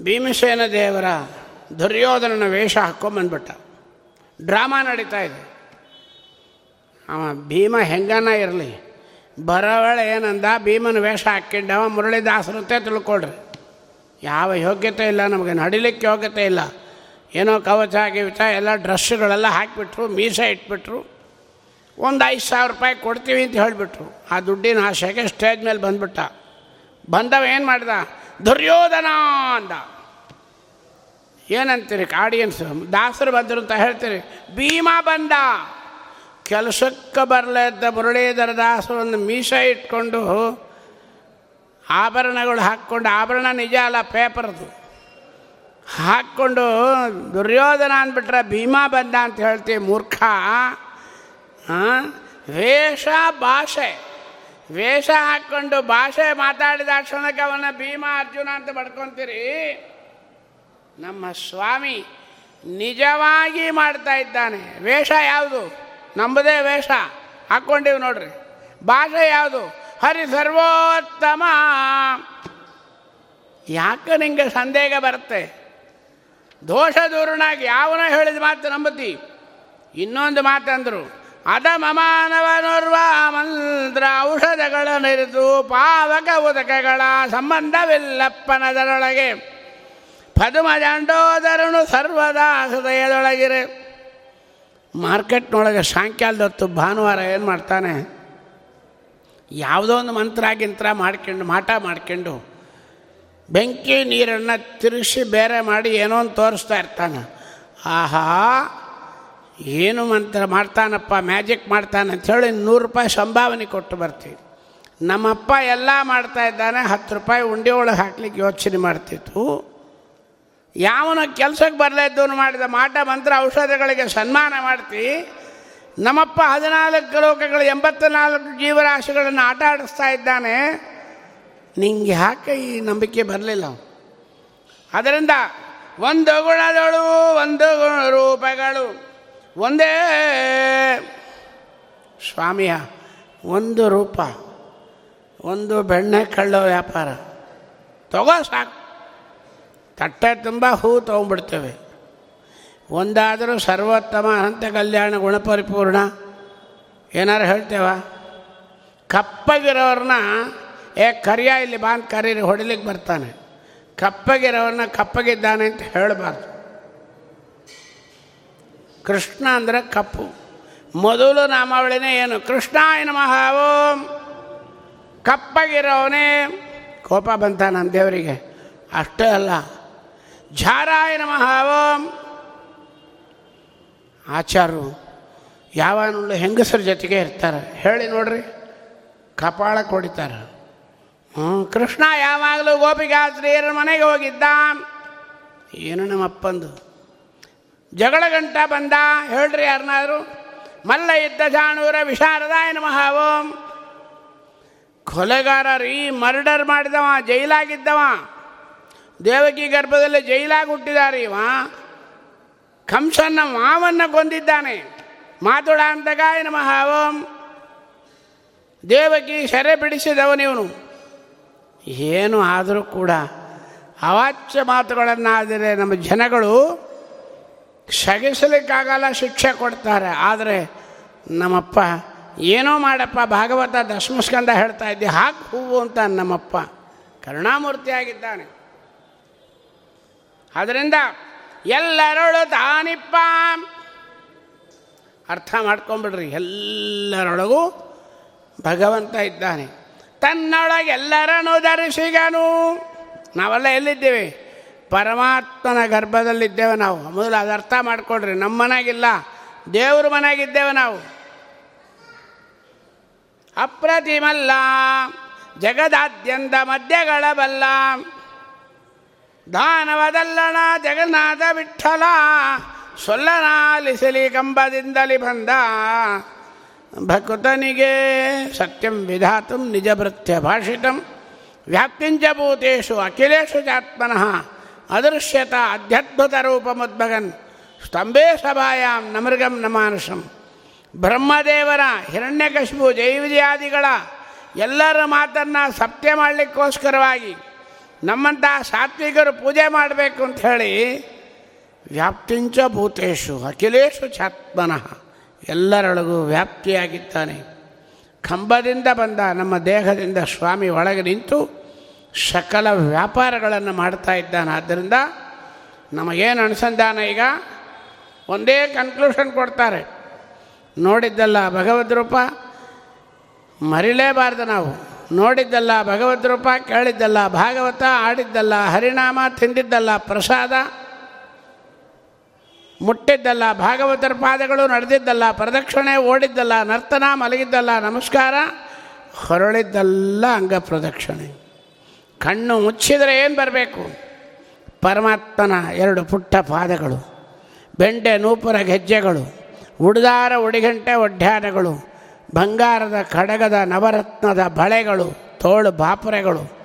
S1: ಭೀಮಸೇನ ದೇವರ ದುರ್ಯೋಧನನ ವೇಷ ಹಾಕ್ಕೊಂಬಂದ್ಬಿಟ್ಟ ಡ್ರಾಮಾ ನಡೀತಾ ಇದೆ. ಅವ ಭೀಮ ಹೆಂಗನ ಇರಲಿ? ಬರೋವೇಳೆ ಏನಂದ? ಭೀಮನ ವೇಷ ಹಾಕ್ಕೊಂಡವ ಮುರಳಿದಾಸರಂತೆ ತಿಳ್ಕೊಳ್ರಿ. ಯಾವ ಯೋಗ್ಯತೆ ಇಲ್ಲ, ನಮಗೆ ನಡಿಲಿಕ್ಕೆ ಯೋಗ್ಯತೆ ಇಲ್ಲ. ಏನೋ ಕವಚ ಗಿವಚ ಎಲ್ಲ ಡ್ರೆಸ್ಸುಗಳೆಲ್ಲ ಹಾಕಿಬಿಟ್ರು, ಮೀಸೆ ಇಟ್ಬಿಟ್ರು. ಒಂದು ಐದು ಸಾವಿರ ರೂಪಾಯಿ ಕೊಡ್ತೀವಿ ಅಂತ ಹೇಳಿಬಿಟ್ರು. ಆ ದುಡ್ಡಿನ ಆಶೆಗೆ ಸ್ಟೇಜ್ ಮೇಲೆ ಬಂದ್ಬಿಟ್ಟ. ಬಂದವ ಏನು ಮಾಡ್ದ? ದುರ್ಯೋಧನ ಅಂದ. ಏನಂತೀರಿ ಆಡಿಯನ್ಸ್ ದಾಸರು ಬಂದರು ಅಂತ ಹೇಳ್ತೀರಿ. ಭೀಮಾ ಬಂದ. ಕೆಲಸಕ್ಕೆ ಬರಲಿದ್ದ ಮುರಳೀಧರ ದಾಸರು ಒಂದು ಮೀಸ ಇಟ್ಕೊಂಡು ಆಭರಣಗಳು ಹಾಕ್ಕೊಂಡು, ಆಭರಣ ನಿಜ ಅಲ್ಲ, ಪೇಪರ್ದು. ಹಾಕ್ಕೊಂಡು, ದುರ್ಯೋಧನ ಅಂದ್ಬಿಟ್ರೆ ಭೀಮಾ ಬಂದ ಅಂತ ಹೇಳ್ತೀವಿ, ಮೂರ್ಖ. ವೇಷ, ಭಾಷೆ. ವೇಷ ಹಾಕ್ಕೊಂಡು ಭಾಷೆ ಮಾತಾಡಿದ ಕ್ಷಣಕ್ಕೆ ಅವನ ಭೀಮ, ಅರ್ಜುನ ಅಂತ ಬಡ್ಕೊತೀರಿ ನಮ್ಮ ಸ್ವಾಮಿ ನಿಜವಾಗಿ ಮಾಡ್ತಾ ಇದ್ದಾನೆ. ವೇಷ ಯಾವುದು? ನಮ್ಮದೇ ವೇಷ. ಹಾಕ್ಕೊಂಡಿವಿ ನೋಡ್ರಿ. ಭಾಷೆ ಯಾವುದು? ಹರಿ ಸರ್ವೋತ್ತಮ. ಯಾಕೆ ನಿಂಗೆ ಸಂದೇಹ ಬರುತ್ತೆ? ದೋಷ ದೂರನಾಗಿ ಯಾವನ ಹೇಳಿದ ಮಾತು ನಂಬತಿ ಇನ್ನೊಂದು ಮಾತಂದರು ಅದ ಮಮಾನವನೋರ್ವ ಮಂತ್ರ ಔಷಧಗಳ ನಿರಿತು ಪಾವಕ ಉದಕಗಳ ಸಂಬಂಧವಿಲ್ಲಪ್ಪನದರೊಳಗೆ ಪದುಮ ಜಾಂಡೋದರನು ಸರ್ವದಾ ಹೃದಯದೊಳಗಿರೆ. ಮಾರ್ಕೆಟ್ನೊಳಗೆ ಸಾಯಂಕಾಲದೊತ್ತು ಭಾನುವಾರ ಏನು ಮಾಡ್ತಾನೆ? ಯಾವುದೋ ಒಂದು ಮಂತ್ರ ಗಿಂತ್ರ ಮಾಡ್ಕೊಂಡು, ಮಾಟ ಮಾಡ್ಕೊಂಡು ಬೆಂಕಿ ನೀರನ್ನು ತಿರುಗಿಸಿ ಬೇರೆ ಮಾಡಿ ಏನೋ ಒಂದು ತೋರಿಸ್ತಾ ಇರ್ತಾನೆ. ಆಹಾ, ಏನು ಮಂತ್ರ ಮಾಡ್ತಾನಪ್ಪ, ಮ್ಯಾಜಿಕ್ ಮಾಡ್ತಾನೆ ಅಂಥೇಳಿ ನೂರು ರೂಪಾಯಿ ಸಂಭಾವನೆ ಕೊಟ್ಟು ಬರ್ತೀವಿ. ನಮ್ಮಪ್ಪ ಎಲ್ಲ ಮಾಡ್ತಾ ಇದ್ದಾನೆ, ಹತ್ತು ರೂಪಾಯಿ ಉಂಡೆ ಒಳಗೆ ಹಾಕ್ಲಿಕ್ಕೆ ಯೋಚನೆ ಮಾಡ್ತಿತ್ತು. ಯಾವನ ಕೆಲಸಕ್ಕೆ ಬರಲಿದ್ದವನು ಮಾಡಿದ ಮಾಟ ಮಂತ್ರ ಔಷಧಗಳಿಗೆ ಸನ್ಮಾನ ಮಾಡ್ತಿ. ನಮ್ಮಪ್ಪ ಹದಿನಾಲ್ಕು ಲೋಕಗಳು ಎಂಬತ್ತ ನಾಲ್ಕು ಜೀವರಾಶಿಗಳನ್ನು ಆಟ ಆಡಿಸ್ತಾ ಇದ್ದಾನೆ. ನಿಂಗೆ ಯಾಕೆ ಈ ನಂಬಿಕೆ ಬರಲಿಲ್ಲ? ಅದರಿಂದ ಒಂದು ಗುಣದಳು, ಒಂದು ಗುಣ ರೂಪಗಳು ಒಂದೇ ಸ್ವಾಮಿಯ ಒಂದು ರೂಪ, ಒಂದು ಬೆಣ್ಣೆ ಕಳ್ಳೋ ವ್ಯಾಪಾರ. ತಗೋ ಸಾಕು. ತಟ್ಟೆ ತುಂಬ ಹೂ ತೊಗೊಂಡ್ಬಿಡ್ತೇವೆ. ಒಂದಾದರೂ ಸರ್ವೋತ್ತಮ ಅನಂತ ಕಲ್ಯಾಣ ಗುಣಪರಿಪೂರ್ಣ ಏನಾರು ಹೇಳ್ತೇವ? ಕಪ್ಪಗಿರೋರನ್ನ ಏ, ಕರಿಯ ಇಲ್ಲಿ ಬಾಂದ್ ಕರೀರಿ, ಹೊಡಿಲಿಕ್ಕೆ ಬರ್ತಾನೆ. ಕಪ್ಪಗಿರೋರನ್ನ ಕಪ್ಪಗಿದ್ದಾನೆ ಅಂತ ಹೇಳಬಾರ್ದು. ಕೃಷ್ಣ ಅಂದರೆ ಕಪ್ಪು. ಮೊದಲು ನಾಮಾವಳಿನೇ ಏನು? ಕೃಷ್ಣ ನಮಃ, ಓಂ. ಕಪ್ಪಗಿರೋವನೇ. ಕೋಪ ಬಂತ ನಮ್ಮ ದೇವರಿಗೆ. ಅಷ್ಟೇ ಅಲ್ಲ. ಝಾರಾಯ ನಮಃ, ಓಂ. ಆಚಾರ್ಯರು ಯಾವನುಳ್ಳು ಹೆಂಗಸರ ಜೊತೆಗೆ ಇರ್ತಾರೆ. ಹೇಳಿ ನೋಡ್ರಿ, ಕಪಾಳ ಕೊಡಿತಾರೆ. ಹ್ಞೂ, ಕೃಷ್ಣ ಯಾವಾಗಲೂ ಗೋಪಿಗಾತ್ರಿಯರ ಮನೆಗೆ ಹೋಗಿದ್ದ ಏನು ನಮ್ಮಪ್ಪಂದು? ಜಗಳ ಗಂಟ ಬಂದ, ಹೇಳ್ರಿ ಯಾರನ್ನಾದ್ರು ಮಲ್ಲ ಇದ್ದ ಜಾಣೂರ ವಿಶಾರದಾಯ ನಮಃ, ಓಂ. ಕೊಲೆಗಾರ ರೀ ಮರ್ಡರ್ ಮಾಡಿದವ, ಜೈಲಾಗಿದ್ದವ. ದೇವಕಿ ಗರ್ಭದಲ್ಲಿ ಜೈಲಾಗಿ ಹುಟ್ಟಿದಾರೆ ಇವ ಕಂಸನ್ನ ಮಾವನ್ನ ಕೊಂದಿದ್ದಾನೆ. ಮಾತುಡ ಅಂತಗಾಯ ನಮಃ ಓಂ. ದೇವಕಿ ಸೆರೆ ಬಿಡಿಸಿದವನಿವನು ಏನು ಆದರೂ ಕೂಡ ಅವಾಚ್ಯ ಮಾತುಗಳನ್ನಾದರೆ ನಮ್ಮ ಜನಗಳು ಸಗಿಸಲಿಕ್ಕಾಗಲ್ಲ ಶಿಕ್ಷೆ ಕೊಡ್ತಾರೆ. ಆದರೆ ನಮ್ಮಪ್ಪ, ಏನೋ ಮಾಡಪ್ಪ, ಭಾಗವತ ದಶಮಸ್ಕಂದ ಹೇಳ್ತಾ ಇದ್ದೆ, ಹಾಕ್ ಹೂವು ಅಂತ ನಮ್ಮಪ್ಪ ಕರುಣಾಮೂರ್ತಿಯಾಗಿದ್ದಾನೆ. ಅದರಿಂದ ಎಲ್ಲರೊಳು ತಾನಿಪ್ಪ ಅರ್ಥ ಮಾಡ್ಕೊಂಬಿಡ್ರಿ, ಎಲ್ಲರೊಳಗೂ ಭಗವಂತ ಇದ್ದಾನೆ. ತನ್ನೊಳಗೆಲ್ಲರನ್ನು ಧರಿಸಿಗನು ನಾವೆಲ್ಲ ಎಲ್ಲಿದ್ದೇವೆ? ಪರಮಾತ್ಮನ ಗರ್ಭದಲ್ಲಿದ್ದೇವೆ ನಾವು. ಮೊದಲು ಅದು ಅರ್ಥ ಮಾಡ್ಕೊಡ್ರಿ ನಮ್ಮ ಮನೆಗಿಲ್ಲ, ದೇವ್ರ ಮನೆಗಿದ್ದೇವೆ ನಾವು. ಅಪ್ರತಿಮಲ್ಲ, ಜಗದಾದ್ಯಂತ ಮಧ್ಯಗಳ ಬಲ್ಲ ದಾನವದಲ್ಲಣ ಜಗನ್ನಾಥ ವಿಠಲ ಸೊಲ್ಲನಾಲಿಸಲಿ ಕಂಬದಿಂದಲಿ ಬಂದ. ಭಕ್ತನಿಗೆ ಸತ್ಯಂ ವಿಧಾತು ನಿಜ ಭೃತ್ಯ ಭಾಷಿತಂ ವ್ಯಾಪ್ತಿಂಚ ಭೂತೇಶು ಅಖಿಲೇಶು ಚಾತ್ಮನಃ ಅದೃಶ್ಯತ ಅಧ್ಯದ್ಭುತ ರೂಪಮುದ್ಭಗನ್. ಸ್ತಂಭೇ ಸಭಾಯಾಂ ನಮೃಗಂ ನಮಾನುಷಂ. ಬ್ರಹ್ಮದೇವರ ಹಿರಣ್ಯಕಶಿಪು ಜೈವಿಜಯಾದಿಗಳ ಎಲ್ಲರ ಮಾತನ್ನು ಸತ್ಯ ಮಾಡಲಿಕ್ಕೋಸ್ಕರವಾಗಿ ನಮ್ಮಂಥ ಸಾತ್ವಿಕರು ಪೂಜೆ ಮಾಡಬೇಕು ಅಂತ ಹೇಳಿ ವ್ಯಾಪ್ತಿಂಚ ಭೂತೇಶು ಅಖಿಲೇಶು ಚಾತ್ಮನಃ ಎಲ್ಲರೊಳಗೂ ವ್ಯಾಪ್ತಿಯಾಗಿದ್ದಾನೆ. ಕಂಬದಿಂದ ಬಂದ ನಮ್ಮ ದೇಹದಿಂದ ಸ್ವಾಮಿ ಒಳಗೆ ನಿಂತು ಸಕಲ ವ್ಯಾಪಾರಗಳನ್ನು ಮಾಡ್ತಾ ಇದ್ದಾನೆ. ಆದ್ದರಿಂದ ನಮಗೇನು ಅನುಸಂಧಾನ ಈಗ? ಒಂದೇ ಕನ್ಕ್ಲೂಷನ್ ಕೊಡ್ತಾರೆ. ನೋಡಿದ್ದಲ್ಲ ಭಗವದ್ರೂಪ, ಮರಿಲೇಬಾರ್ದು ನಾವು. ನೋಡಿದ್ದಲ್ಲ ಭಗವದ್ರೂಪ ಕೇಳಿದ್ದಲ್ಲ ಭಾಗವತ ಆಡಿದ್ದಲ್ಲ ಹರಿನಾಮ, ತಿಂದಿದ್ದಲ್ಲ ಪ್ರಸಾದ, ಮುಟ್ಟಿದ್ದಲ್ಲ ಭಾಗವತರ ಪಾದಗಳು, ನಡೆದಿದ್ದಲ್ಲ ಪ್ರದಕ್ಷಿಣೆ, ಓಡಿದ್ದಲ್ಲ ನರ್ತನ, ಮಲಗಿದ್ದಲ್ಲ ನಮಸ್ಕಾರ, ಹೊರಳಿದ್ದಲ್ಲ ಅಂಗ ಪ್ರದಕ್ಷಿಣೆ. ಕಣ್ಣು ಮುಚ್ಚಿದರೆ ಏನು ಬರಬೇಕು? ಪರಮಾತ್ಮನ ಎರಡು ಪುಟ್ಟ ಪಾದಗಳು, ಬೆಂಡೆ ನೂಪುರ ಗೆಜ್ಜೆಗಳು, ಉಡ್ದಾರ ಉಡಿಗಂಟೆ ಒಡ್ಯಾನಗಳು ಬಂಗಾರದ ಕಡಗದ ನವರತ್ನದ ಬಳೆಗಳು, ತೋಳು ಬಾಪುರೆಗಳು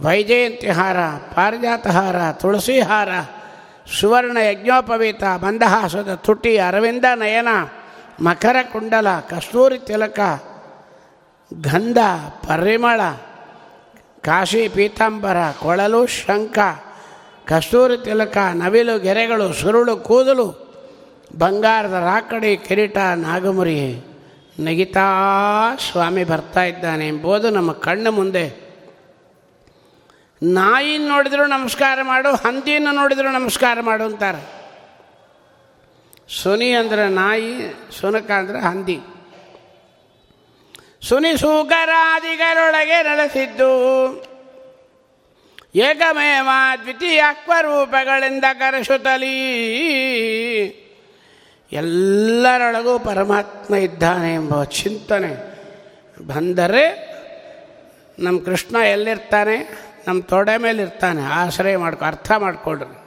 S1: ವೈಜಯಂತಿ ಹಾರ ಪಾರಿಜಾತಹಾರ ತುಳಸಿ ಹಾರ ಸುವರ್ಣ ಯಜ್ಞೋಪವೀತ, ಮಂದಹಾಸದ ತುಟಿ, ಅರವಿಂದ ನಯನ, ಮಕರ ಕುಂಡಲ, ಕಸ್ತೂರಿ ತಿಲಕ, ಗಂಧ, ಪರಿಮಳ, ಕಾಶಿ ಪೀತಾಂಬರ, ಕೊಳಲು ಶಂಖ, ಕಸ್ತೂರಿ ತಿಲಕ, ನವಿಲು ಗೆರೆಗಳು, ಸುರುಳು ಕೂದಲು, ಬಂಗಾರದ ರಾಕಡಿ ಕಿರೀಟ, ನಾಗಮುರಿ. ನಗಿತಾ ಸ್ವಾಮಿ ಬರ್ತಾ ಇದ್ದಾನೆ ಎಂಬುದು ನಮ್ಮ ಕಣ್ಣು ಮುಂದೆ. ನಾಯಿ ನೋಡಿದ್ರು ನಮಸ್ಕಾರ ಮಾಡು, ಹಂದಿಯನ್ನು ನೋಡಿದ್ರು ನಮಸ್ಕಾರ ಮಾಡು ಅಂತಾರೆ. ಸುನಿ ಅಂದರೆ ನಾಯಿ, ಸುನಕ ಅಂದರೆ ಹಂದಿ. ಸುನಿ ಸೂಕರಾದಿಗಳೊಳಗೆ ನೆಲೆಸಿದ್ದು. ಏಕಮೇವ ದ್ವಿತೀಯಾಕ್ವರೂಪಗಳಿಂದ ಕರೆಸುತ್ತಲೀ. ಎಲ್ಲರೊಳಗೂ ಪರಮಾತ್ಮ ಇದ್ದಾನೆ ಎಂಬ ಚಿಂತನೆ. ಬಂದರೆ ನಮ್ಮ ಕೃಷ್ಣ ಎಲ್ಲಿರ್ತಾನೆ? ನಮ್ಮ ತೊಡೆ ಮೇಲೆ ಇರ್ತಾನೆ ಆಶ್ರಯ ಮಾಡ್ಕೊ, ಅರ್ಥ ಮಾಡಿಕೊಡ್ರಿ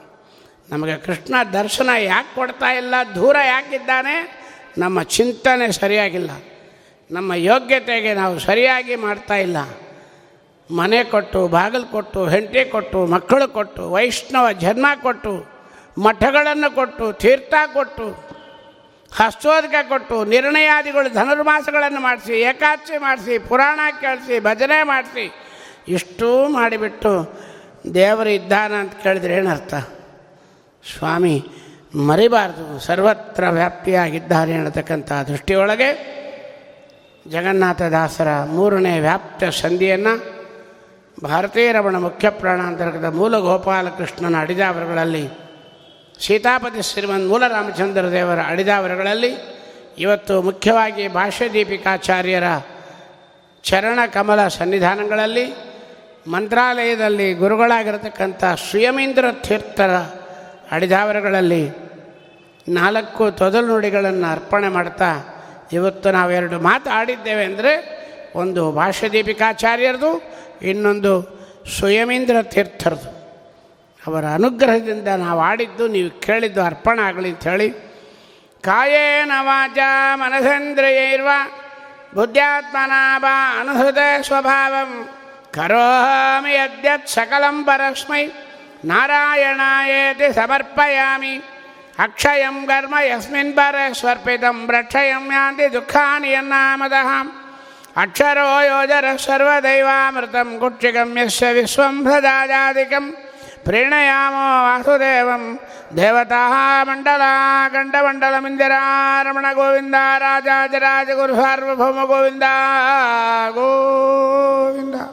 S1: ನಮಗೆ ಕೃಷ್ಣ ದರ್ಶನ ಯಾಕೆ ಕೊಡ್ತಾ ಇಲ್ಲ? ದೂರ ಯಾಕಿದ್ದಾನೆ? ನಮ್ಮ ಚಿಂತನೆ ಸರಿಯಾಗಿಲ್ಲ. ನಮ್ಮ ಯೋಗ್ಯತೆಗೆ ನಾವು ಸರಿಯಾಗಿ ಮಾಡ್ತಾ ಇಲ್ಲ. ಮನೆ ಕೊಟ್ಟು, ಬಾಗಿಲು ಕೊಟ್ಟು, ಹೆಂಡತಿ ಕೊಟ್ಟು, ಮಕ್ಕಳು ಕೊಟ್ಟು, ವೈಷ್ಣವ ಜನ್ಮ ಕೊಟ್ಟು, ಮಠಗಳನ್ನು ಕೊಟ್ಟು, ತೀರ್ಥ ಕೊಟ್ಟು ಹಸ್ತೋದಕ ಕೊಟ್ಟು ನಿರ್ಣಯಾದಿಗಳು ಧನುರ್ಮಾಸಗಳನ್ನು ಮಾಡಿಸಿ ಏಕಾದಶಿ ಮಾಡಿಸಿ, ಪುರಾಣ ಕೇಳಿಸಿ, ಭಜನೆ ಮಾಡಿಸಿ, ಇಷ್ಟೂ ಮಾಡಿಬಿಟ್ಟು ದೇವರು ಇದ್ದಾನ ಅಂತ ಕೇಳಿದ್ರೆ ಏನರ್ಥ? ಸ್ವಾಮಿ, ಮರಿಬಾರ್ದು, ಸರ್ವತ್ರ ವ್ಯಾಪ್ತಿಯಾಗಿದ್ದಾರೆ ಅನ್ನತಕ್ಕಂಥ ದೃಷ್ಟಿಯೊಳಗೆ ಜಗನ್ನಾಥದಾಸರ ಮೂರನೇ ವ್ಯಾಪ್ತ ಸಂಧಿಯನ್ನು ಭಾರತೀಯ ರಮಣ ಮುಖ್ಯ ಪ್ರಾಣಾಂತರ್ಗದ ಮೂಲ ಗೋಪಾಲಕೃಷ್ಣನ ಅಡಿದಾವರಗಳಲ್ಲಿ ಸೀತಾಪತಿ ಶ್ರೀಮನ್ ಮೂಲ ರಾಮಚಂದ್ರ ದೇವರ ಅಳಿದಾವರಗಳಲ್ಲಿ ಇವತ್ತು ಮುಖ್ಯವಾಗಿ ಭಾಷ್ಯ ದೀಪಿಕಾಚಾರ್ಯರ ಚರಣ ಕಮಲ ಸನ್ನಿಧಾನಗಳಲ್ಲಿ ಮಂತ್ರಾಲಯದಲ್ಲಿ ಗುರುಗಳಾಗಿರತಕ್ಕಂಥ ಸುಯಮೀಂದ್ರ ತೀರ್ಥರ ಅಡಿದಾವರಗಳಲ್ಲಿ ನಾಲ್ಕು ತೊದಲು ನುಡಿಗಳನ್ನು ಅರ್ಪಣೆ ಮಾಡ್ತಾ ಇವತ್ತು ನಾವೆರಡು ಮಾತು ಆಡಿದ್ದೇವೆ ಅಂದರೆ ಒಂದು ಭಾಷ್ಯದೀಪಿಕಾಚಾರ್ಯರದು, ಇನ್ನೊಂದು ಸುಯಮೀಂದ್ರ ತೀರ್ಥರದು. ಅವರ ಅನುಗ್ರಹದಿಂದ ನಾವು ಆಡಿದ್ದು ನೀವು ಕೇಳಿದ್ದು ಅರ್ಪಣೆ ಆಗಲಿ ಅಂಥೇಳಿ ಕಾಯೇನ ವಾಚ ಮನಸೇಂದ್ರಿಯೈರ್ವ ಬುದ್ಧ್ಯಾತ್ಮನ ಬಾ ಅನುಹೃತ ಸ್ವಭಾವಂ ಕರೋಮಿ ಯದ್ಯತ್ ಸಕಲಂ ಪರಸ್ಮೈ ನಾರಾಯಣಾಯೇತಿ ಸಮರ್ಪಯಾಮಿ ಅಕ್ಷಯಂ ಕರ್ಮ ಯಸ್ಮಿನ್ ಪರ ಸ್ವರ್ಪಿತಂ ರಕ್ಷಯಂ ಯಾಂತಿ ದುಃಖಾನಿ ಯನ್ನಾಮದಃ ಅಕ್ಷರೋ ಯೋಜರ ಸರ್ವದೈವಾಮೃತಂ ಕುಕ್ಷಿಕಂ ಯಸ್ಯ ವಿಶ್ವಂ ಸದಾಜಾದಿಕಂ ప్రీణయామో వాసుదేవం. దేవతా మండలా గండమండలమిందిరారమణ గోవింద రాజాజరాజగురు సార్వభౌమ గోవింద గోవిందా.